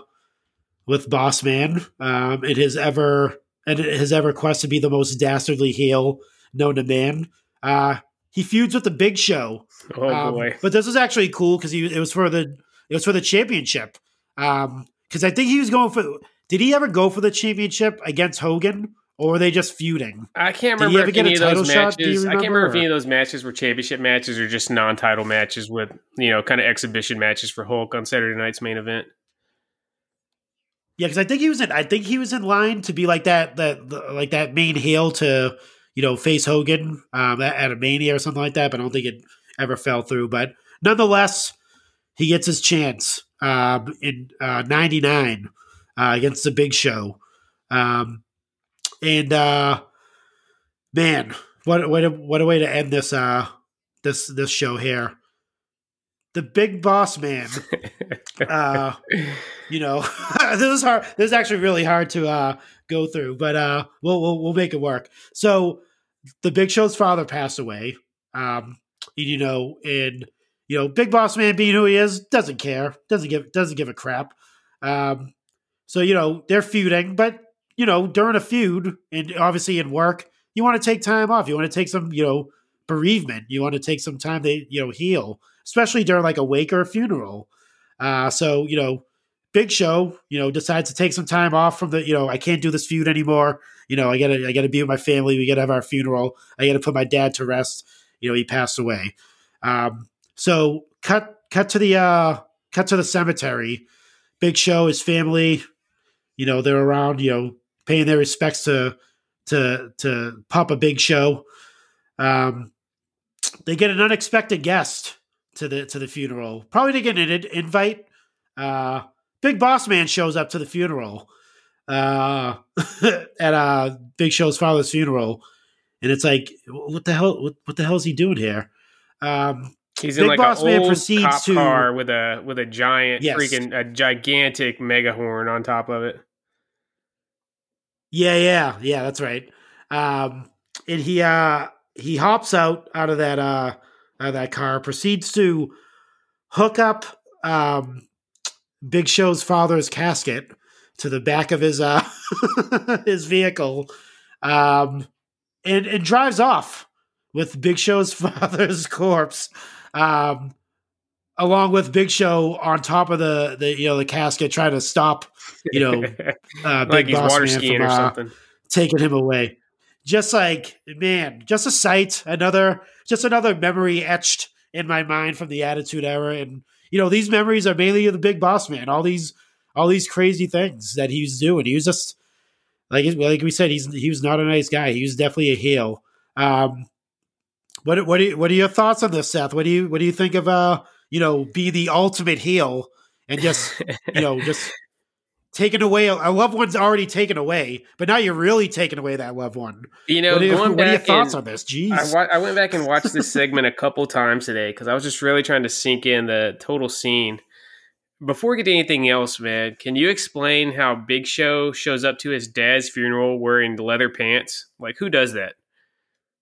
with Boss Man um, in his ever and it has ever quest to be the most dastardly heel known to man. Uh, he feuds with the Big Show. Oh Um, boy. But this was actually cool because it was for the it was for the championship. Because I think he was going for. Did he ever go for the championship against Hogan, or were they just feuding? I can't remember if any of those shot? Do you matches. I can't remember, remember if any of those matches were championship matches or just non-title matches with you know kind of exhibition matches for Hulk on Saturday night's main event. Yeah, because I think he was in. I think he was in line to be like that. That like that main heel to you know face Hogan um, at, a Mania or something like that. But I don't think it ever fell through. But nonetheless, he gets his chance um, in '99 uh, against the Big Show, um, and uh, man, what what a, what a way to end this uh this this show here. The big boss man. [laughs] uh, you know, [laughs] this is hard. This is actually really hard to uh go through, but uh, we'll we'll, we'll make it work. So, the Big Show's father passed away. Um, you know, and you know, Big Boss Man being who he is doesn't care, doesn't give doesn't give a crap. Um, so you know they're feuding, but you know during a feud and obviously in work, you want to take time off. You want to take some you know bereavement. You want to take some time to you know heal, especially during like a wake or a funeral. Uh, so you know, Big Show, you know, decides to take some time off from the you know I can't do this feud anymore. You know, I gotta I gotta be with my family. We gotta have our funeral. I gotta put my dad to rest. You know, he passed away. Um, so cut cut to the uh, cut to the cemetery. Big Show, his family, you know, they're around, you know, paying their respects to to to Papa Big Show. Um, they get an unexpected guest to the to the funeral. Probably to get an invite. Uh, Big Boss Man shows up to the funeral uh, [laughs] at uh, Big Show's father's funeral, and it's like, what the hell? What, what the hell is he doing here? Um, He's in Big like Boss an old cop to, car with a with a giant yes. freaking a gigantic mega horn on top of it. Yeah, yeah, yeah. That's right. Um, and he uh he hops out out of that uh out of that car, proceeds to hook up um Big Show's father's casket to the back of his uh [laughs] his vehicle, um, and and drives off with Big Show's [laughs] father's corpse um, along with Big Show on top of the the you know the casket, trying to stop you know [laughs] uh, Big like Boss Man from, or uh, something. taking him away. Just like man, just a sight, another just another memory etched in my mind from the Attitude Era, and you know these memories are mainly of the Big Boss Man. All these all these crazy things that he was doing. He was just like like we said, he's he was not a nice guy. He was definitely a heel. Um, what what are, what are your thoughts on this, Seth? What do you what do you think of uh you know be the ultimate heel and just you know just [laughs] taking away a, loved one's already taken away, but now you're really taking away that loved one. You know, what are, what are your thoughts and, on this? Jeez, I, wa- I, went back and watched this [laughs] segment a couple times today because I was just really trying to sink in the total scene. Before we get to anything else, man, can you explain how Big Show shows up to his dad's funeral wearing leather pants? Like, who does that?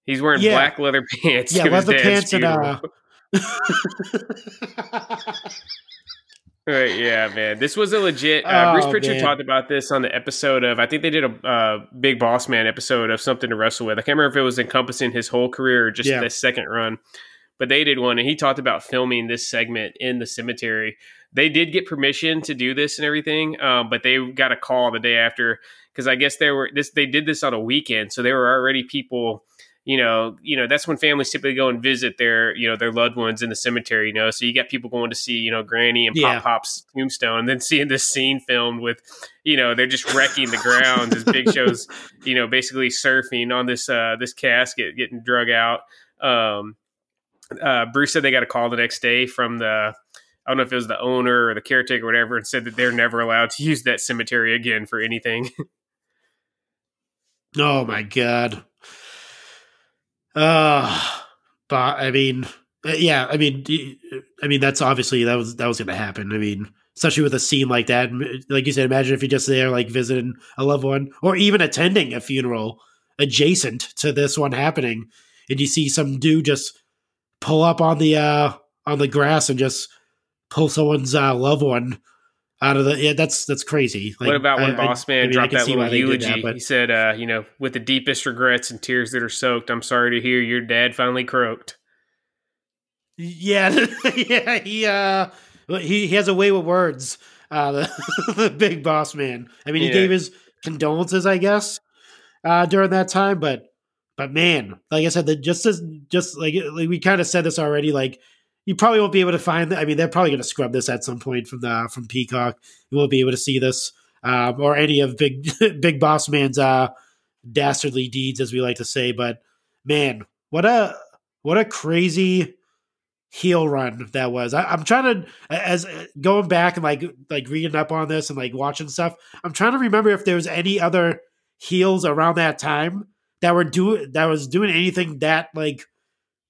He's wearing yeah. black leather [laughs] pants. Yeah, leather pants funeral. and uh [laughs] Right, yeah, man. This was a legit. Uh, oh, Bruce Prichard man. talked about this on the episode of. I think they did a uh, Big Boss Man episode of something to wrestle with. I can't remember if it was encompassing his whole career or just yeah. the second run, but they did one, and he talked about filming this segment in the cemetery. They did get permission to do this and everything, um, but they got a call the day after because I guess they were this. They did this on a weekend, so there were already people you know, you know, that's when families typically go and visit their, you know, their loved ones in the cemetery, you know. So you got people going to see, you know, Granny and yeah. Pop Pop's tombstone, and then seeing this scene filmed with, you know, they're just wrecking the grounds as Big Show's, [laughs] you know, basically surfing on this uh this casket getting drug out. Um uh Bruce said they got a call the next day from the I don't know if it was the owner or the caretaker or whatever, and said that they're never allowed to use that cemetery again for anything. [laughs] oh my god. Uh, but I mean, uh, yeah, I mean, I mean that's obviously that was that was going to happen. I mean, especially with a scene like that, like you said, imagine if you're just there, like visiting a loved one, or even attending a funeral adjacent to this one happening, and you see some dude just pull up on the uh on the grass and just pull someone's uh, loved one out of the yeah that's that's crazy. Like, what about when I, boss man I mean, dropped that little eulogy? that, but, he said uh you know with the deepest regrets and tears that are soaked i'm sorry to hear your dad finally croaked. Yeah [laughs] yeah he uh he, he has a way with words uh the, [laughs] the big boss man. I mean he yeah. gave his condolences i guess uh during that time but but man like i said the just as just like, like we kind of said this already like you probably won't be able to find. That. I mean, they're probably going to scrub this at some point from the from Peacock. You won't be able to see this um, or any of Big [laughs] Big Boss Man's uh, dastardly deeds, as we like to say. But man, what a what a crazy heel run that was. I, am trying to as going back and like like reading up on this and like watching stuff. I'm trying to remember if there was any other heels around that time that were doing that was doing anything that like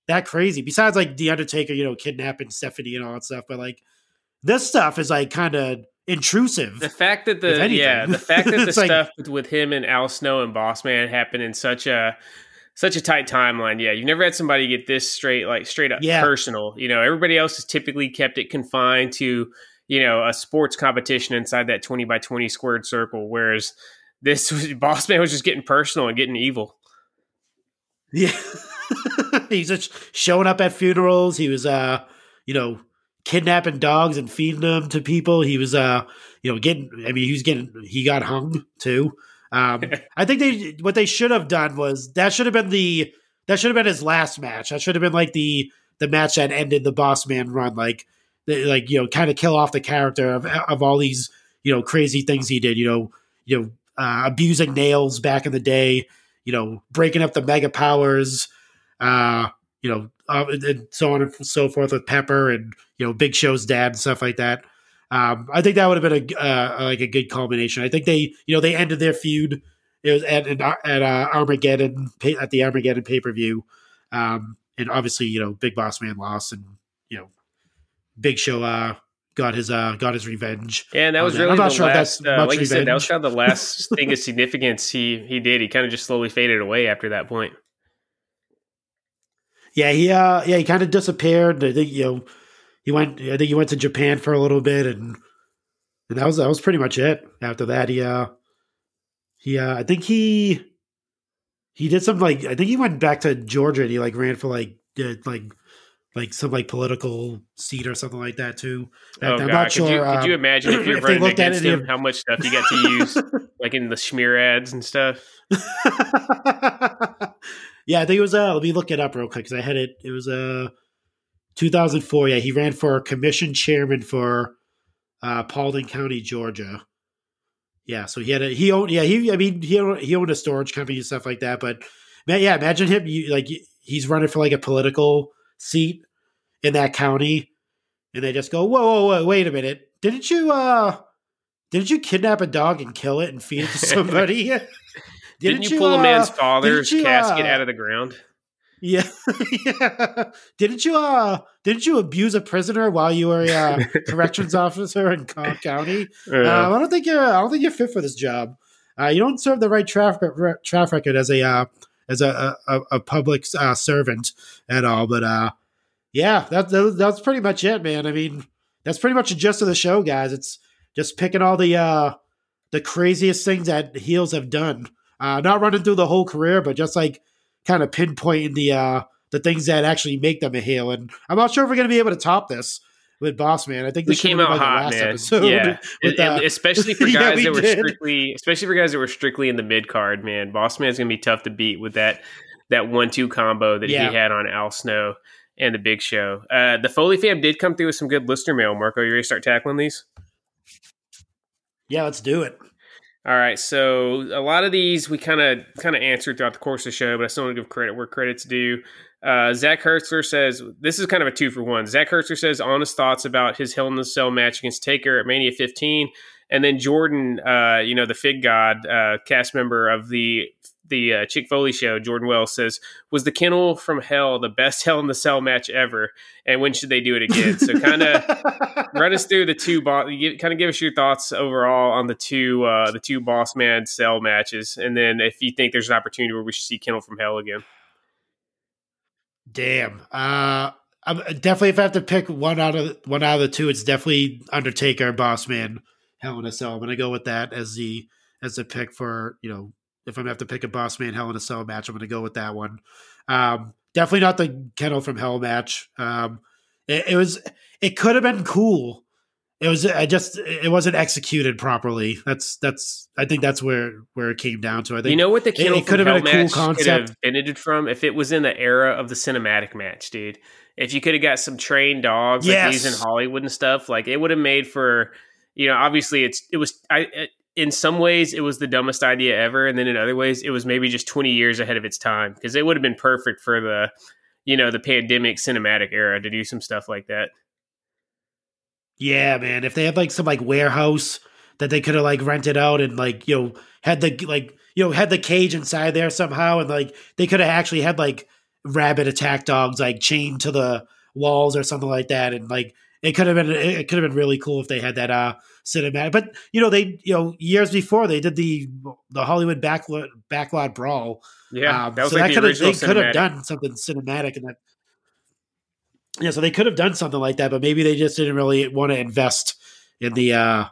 that crazy. Besides like the Undertaker, you know, kidnapping Stephanie and all that stuff, but like this stuff is like kind of intrusive. The fact that the yeah, the [laughs] fact that the stuff like, with, with him and Al Snow and Boss Man happened in such a such a tight timeline. Yeah, you've never had somebody get this straight, like straight up yeah. personal. You know, everybody else has typically kept it confined to you know a sports competition inside that twenty by twenty squared circle, whereas this [laughs] was, Boss Man was just getting personal and getting evil. Yeah, [laughs] [laughs] he's just showing up at funerals. He was, uh, you know, kidnapping dogs and feeding them to people. He was, uh, you know, getting. I mean, he was getting. He got hung too. Um, [laughs] I think they what they should have done was that should have been the that should have been his last match. That should have been like the the match that ended the Boss Man run. Like, the, like you know, kind of kill off the character of of all these you know crazy things he did. You know, you know, uh, abusing nails back in the day. You know, breaking up the mega powers. Uh, you know, uh, and so on and so forth with Pepper and you know Big Show's dad and stuff like that. Um, I think that would have been a uh, like a good culmination. I think they you know they ended their feud. It was at at, at uh, Armageddon at the Armageddon pay per view, um, and obviously you know Big Boss Man lost, and you know Big Show uh, got his uh got his revenge. Yeah, and that was really I'm not sure last, that's uh, like you said, that was kind of the last [laughs] thing of significance he he did. He kind of just slowly faded away after that point yeah, he uh, yeah, he kind of disappeared. I think you know he went. I think he went to Japan for a little bit, and and that was that was pretty much it. After that, he uh, he uh, I think he he did something like I think he went back to Georgia and he like ran for like did like like some like political seat or something like that too. Oh, I'm God. not sure. Could you, uh, could you imagine if [clears throat] you're if running against him, how much stuff you get to use, like in the smear ads and stuff? [laughs] Yeah, I think it was. Uh, let me look it up real quick because I had it. It was uh 2004. Yeah, he ran for commission chairman for uh, Paulding County, Georgia. Yeah, so he had a he owned. Yeah, he. I mean, he owned, he owned a storage company and stuff like that. But man, yeah, imagine him. You, like he's running for like a political seat in that county, and they just go, "Whoa, whoa, whoa! Wait a minute! Didn't you uh, didn't you kidnap a dog and kill it and feed it to [laughs] somebody?" [laughs] Didn't, didn't you, pull uh, a man's father's you, casket uh, out of the ground? Yeah, [laughs] yeah. Didn't you uh didn't you abuse a prisoner while you were a uh, [laughs] corrections officer in Cobb County? Uh, I don't think you're I don't think you're fit for this job. Uh, you don't serve the right traffic traffic record as a uh, as a a, a public uh, servant at all. But uh, yeah, that, that, that's pretty much it, man. I mean, that's pretty much the gist of the show, guys. It's just picking all the uh, the craziest things that heels have done uh, not running through the whole career, but just like kind of pinpointing the uh, the things that actually make them a heel. And I'm not sure if we're going to be able to top this with Boss Man. I think this we came out like hot, man. Episode yeah, [laughs] with, uh, especially [laughs] for guys yeah, that were strictly, especially for guys that were strictly in the mid card. Man, Boss Man's going to be tough to beat with that that one two combo that yeah. he had on Al Snow and the Big Show. Uh, the Foley fam did come through with some good listener mail. Marco, you ready to start tackling these? Yeah, let's do it. All right, so a lot of these we kind of kind of answered throughout the course of the show, but I still want to give credit where credit's due. Uh, Zach Hertzler says this is kind of a two for one. Zach Hertzler says honest thoughts about his Hell in the Cell match against Taker at Mania 15, and then Jordan, uh, you know, the Fig God, uh, cast member of the the uh, Chick Foley show, Jordan Wells says, "Was the Kennel from Hell the best Hell in the Cell match ever? And when should they do it again?" So, kind of [laughs] run us through the two. Bo- kind of give us your thoughts overall on the two uh, the two Boss Man Cell matches, and then if you think there's an opportunity where we should see Kennel from Hell again. Damn. Uh, I'm, definitely, if I have to pick one out of one out of the two, it's definitely Undertaker, Boss Man, Hell in a Cell. I'm gonna go with that as the as the pick for you know if I'm gonna have to pick a Boss Man Hell in a Cell match, I'm gonna go with that one. Um, definitely not the Kennel from Hell match. Um, it, it, was it could have been cool. It was I just it wasn't executed properly. That's that's I think that's where where it came down to. I think you know what the Kennel it, it could have been a cool concept. Could have benefited from if it was in the era of the cinematic match, dude. If you could have got some trained dogs yes. like these in Hollywood and stuff, like it would have made for you know obviously it's it was I in some ways it was the dumbest idea ever and then in other ways it was maybe just 20 years ahead of its time because it would have been perfect for the you know the pandemic cinematic era to do some stuff like that. Yeah man if they had like some like warehouse that they could have like rented out and like you know had the like you know had the cage inside there somehow, and like they could have actually had like rabbit attack dogs like chained to the walls or something like that, and like it could have been it could have been really cool if they had that uh cinematic. But you know they you know years before they did the the Hollywood backlot backlot brawl. Yeah, Um, that was so like that the could have they could have done something cinematic and that. Yeah, so they could have done something like that, but maybe they just didn't really want to invest in the uh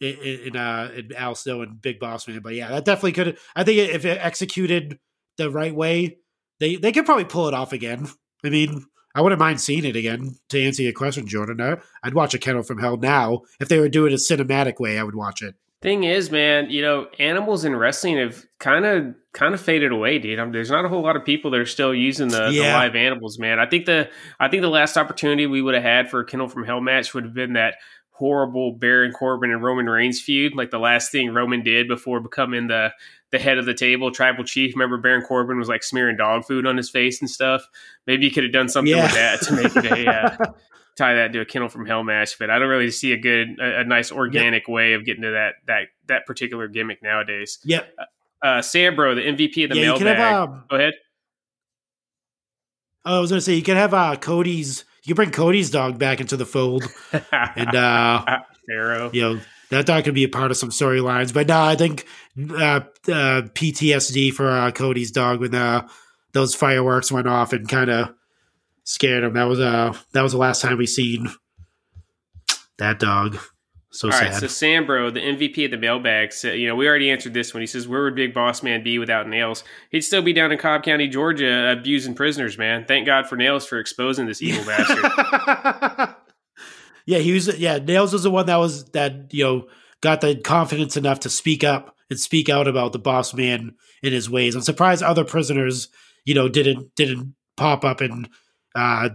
in in, uh, in Al Snow and Big Boss Man. But yeah, that definitely could. I think if it executed the right way, they they could probably pull it off again. I mean, I wouldn't mind seeing it again. To answer your question, Jordan, I- I'd watch a Kennel from Hell now if they were doing it a cinematic way. I would watch it. Thing is, man, you know, animals in wrestling have kind of kind of faded away, dude. I mean, there's not a whole lot of people that are still using the, the live animals, man. I think the I think the last opportunity we would have had for a Kennel from Hell match would have been that horrible Baron Corbin and Roman Reigns feud, like the last thing Roman did before becoming the the head of the table, tribal chief. Remember, Baron Corbin was like smearing dog food on his face and stuff. Maybe you could have done something Yeah. with that to make it a uh, [laughs] tie that to a Kennel from Hell match, but I don't really see a good, a, a nice organic way of getting to that that that particular gimmick nowadays. Yep. Uh, Sambro, the MVP of the yeah, mailbag. have. Um, Go ahead. I was going to say you could have uh, Cody's. You could bring Cody's dog back into the fold, [laughs] and uh, Pharaoh. you know that dog could be a part of some storylines. But no, I think uh, uh, PTSD for uh, Cody's dog when uh, those fireworks went off and kind of scared him. That was uh that was the last time we seen that dog. So All sad. right, so Sambro, the MVP of the mailbag, said, you know, we already answered this one. He says, "Where would Big Boss Man be without Nails? He'd still be down in Cobb County, Georgia, abusing prisoners. Man, thank God for Nails for exposing this evil [laughs] bastard." [laughs] yeah, he was. Yeah, Nails was the one that was that you know got the confidence enough to speak up and speak out about the boss man in his ways. I'm surprised other prisoners, you know, didn't didn't pop up and uh,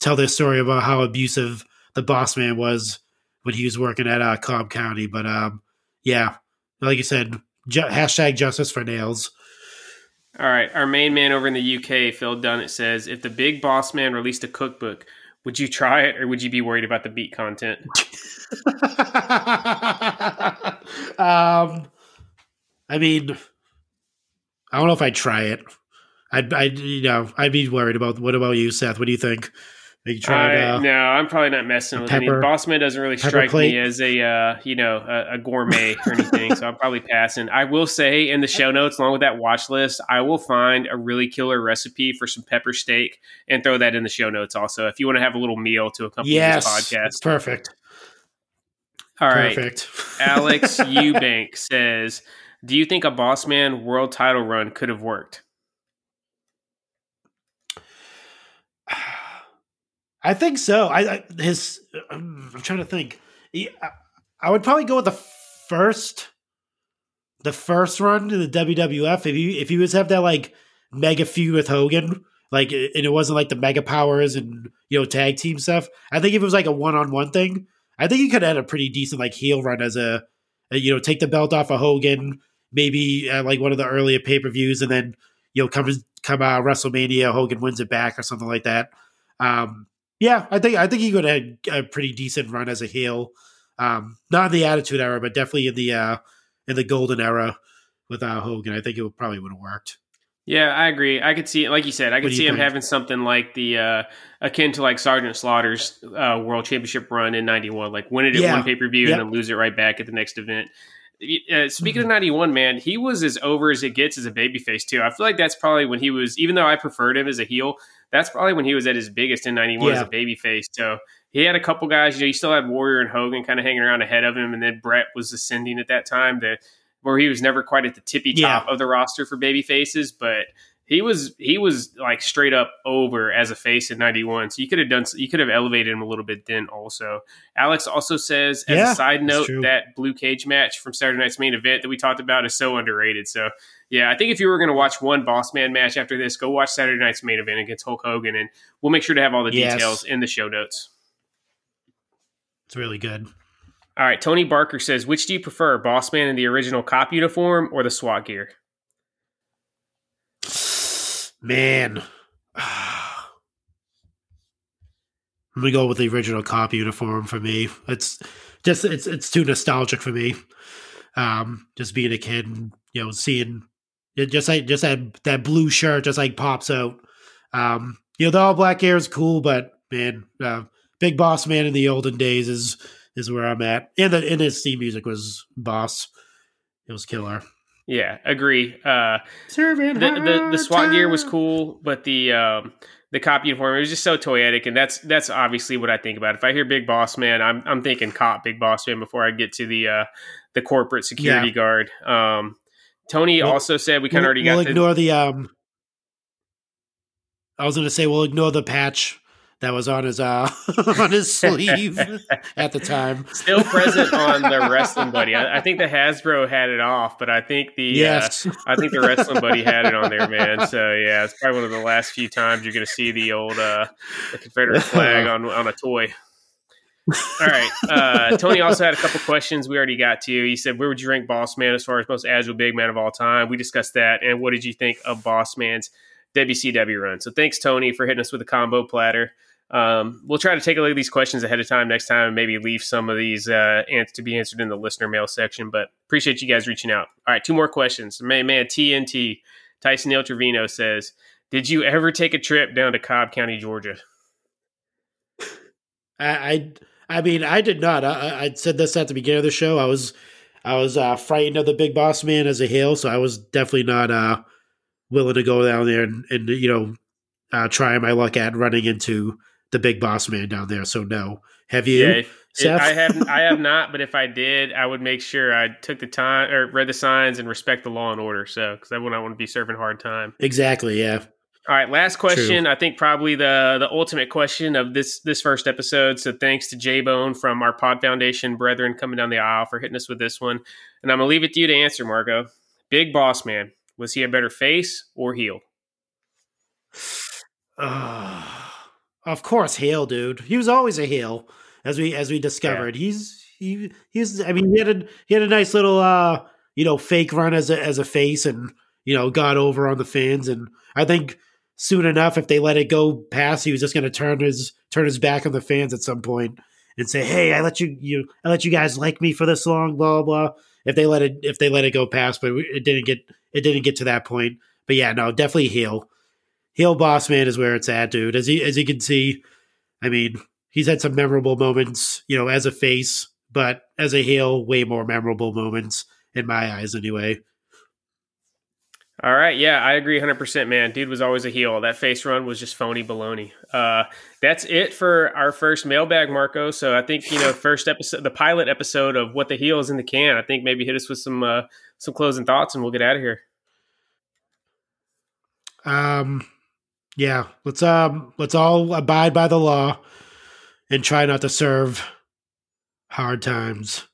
tell their story about how abusive the boss man was when he was working at uh, Cobb County. But um, yeah, like you said, ju- hashtag justice for Nails. All right, our main man over in the UK, Phil Dunnett, says, "If the Big Boss Man released a cookbook, would you try it, or would you be worried about the beat content?" [laughs] um, I mean, I don't know if I'd try it. I'd, I'd, you know, I'd be worried about. What about you, Seth? What do you think? You tried? I- Uh, no, I'm probably not messing with any. pepper- Bossman doesn't really strike plate? me as a uh, you know a, a gourmet or [laughs] anything, so I'm probably passing. I will say in the show notes, along with that watch list, I will find a really killer recipe for some pepper steak and throw that in the show notes. Also, if you want to have a little meal to accompany yes, this podcast. perfect. All right, Perfect. [laughs] Alex Eubank says, "Do you think a Bossman world title run could have worked?" I think so. I, I his. I'm trying to think. I, would probably go with the first, the first run to the WWF. If you if he was have that like mega feud with Hogan, like and it wasn't like the mega powers and you know tag team stuff. I think if it was like a one on one thing, I think he could have had a pretty decent like heel run as a, a, you know take the belt off of Hogan, maybe at like one of the earlier pay per views, and then you know come come uh, WrestleMania, Hogan wins it back or something like that. Um, yeah, I think I think he could have had a pretty decent run as a heel. Um, not in the Attitude Era, but definitely in the uh, in the Golden Era with uh, Hogan. I think it would, probably would have worked. Yeah, I agree. I could see, like you said, I could see him think? having something like the uh, akin to like Sergeant Slaughter's uh, World Championship run in '91, like win it at Yeah. one pay per view Yep. and then lose it right back at the next event. Uh, speaking of '91, man, he was as over as it gets as a babyface too. I feel like that's probably when he was, even though I preferred him as a heel, that's probably when he was at his biggest in '91 as Yeah. a babyface. So he had a couple guys. You know, you still had Warrior and Hogan kind of hanging around ahead of him, and then Bret was ascending at that time. That where he was never quite at the tippy top of the roster for baby faces, but he was he was like straight up over as a face in 91 so you could have done you could have elevated him a little bit then also alex also says as Yeah, a side note that blue cage match from saturday night's main event that we talked about is so underrated so yeah i think if you were going to watch one boss man match after this go watch saturday night's main event against hulk hogan and we'll make sure to have all the Yes. details in the show notes It's really good. all right tony barker says which do you prefer boss man in the original cop uniform or the swat gear Man, [sighs] I'm gonna go with the original cop uniform for me. It's just it's it's too nostalgic for me. Um, just being a kid, and, you know, seeing It just like just that that blue shirt just like pops out. Um, you know, the all black hair is cool, but man, uh, Big Boss Man in the olden days is is where I'm at. And the and his theme music was boss. It was killer. Yeah, agree. Uh, the, the, the SWAT gear was cool, but the um, the cop uniform it was just so toyetic, and that's that's obviously what I think about. If I hear Big Boss Man, I'm I'm thinking cop Big Boss Man before I get to the uh, the corporate security yeah. guard. Um, Tony we'll, also said we kind of already we'll ignore the, the um. I was going to say we'll ignore the patch that was on his uh [laughs] on his sleeve [laughs] at the time. Still present on the wrestling buddy. I, I, think the Hasbro had it off, but I think the uh, yes. Uh, I think the wrestling buddy had it on there, man. [laughs] So yeah, it's probably one of the last few times you're going to see the old uh the Confederate flag on on a toy. All right. Uh, Tony also had a couple questions we already got to. He said, Where would you rank Boss Man as far as most agile big man of all time? We discussed that. And what did you think of Boss Man's WCW run? So thanks, Tony, for hitting us with a combo platter. Um, we'll try to take a look at these questions ahead of time next time and maybe leave some of these uh, to be answered in the listener mail section. But appreciate you guys reaching out. All right, two more questions. Man, man TNT, Tyson Neil Trevino says, Did you ever take a trip down to Cobb County, Georgia? I, I, I mean, I did not. I, I, said this at the beginning of the show. I was, I was uh, frightened of the big boss man as a heel, so I was definitely not uh, willing to go down there and, and you know, uh, try my luck at running into the big boss man down there. So no, have you? Yeah, Seth? I have. I have [laughs] not. But if I did, I would make sure I took the time or read the signs and respect the law and order. So because I wouldn't want to be serving hard time. Exactly. Yeah. All right, last question. True. I think probably the the ultimate question of this this first episode. So thanks to J Bone from our Pod Foundation brethren coming down the aisle for hitting us with this one, and I'm gonna leave it to you to answer, Marco. Big Boss Man was he a better face or heel? Uh, [sighs] of course, heel, dude. He was always a heel, as we as we discovered. Yeah. He's he he's. I mean, he had a he had a nice little uh you know fake run as a as a face, and you know got over on the fans. And I think soon enough, if they let it go past, he was just going to turn his turn his back on the fans at some point and say, "Hey, I let you you I let you guys like me for this long." Blah blah. If they let it if they let it go past, but it didn't get it didn't get to that point. But yeah, no, definitely heel heel boss man is where it's at, dude. As you as you can see, I mean, he's had some memorable moments, you know, as a face, but as a heel, way more memorable moments in my eyes, anyway. All right, yeah, I agree 100%, man. Dude was always a heel. That face run was just phony baloney. Uh, that's it for our first mailbag, Marco. So I think you know, first episode, the pilot episode of what the heel is in the can. I think maybe hit us with some uh, some closing thoughts, and we'll get out of here. Um, yeah, let's um let's all abide by the law and try not to serve hard times.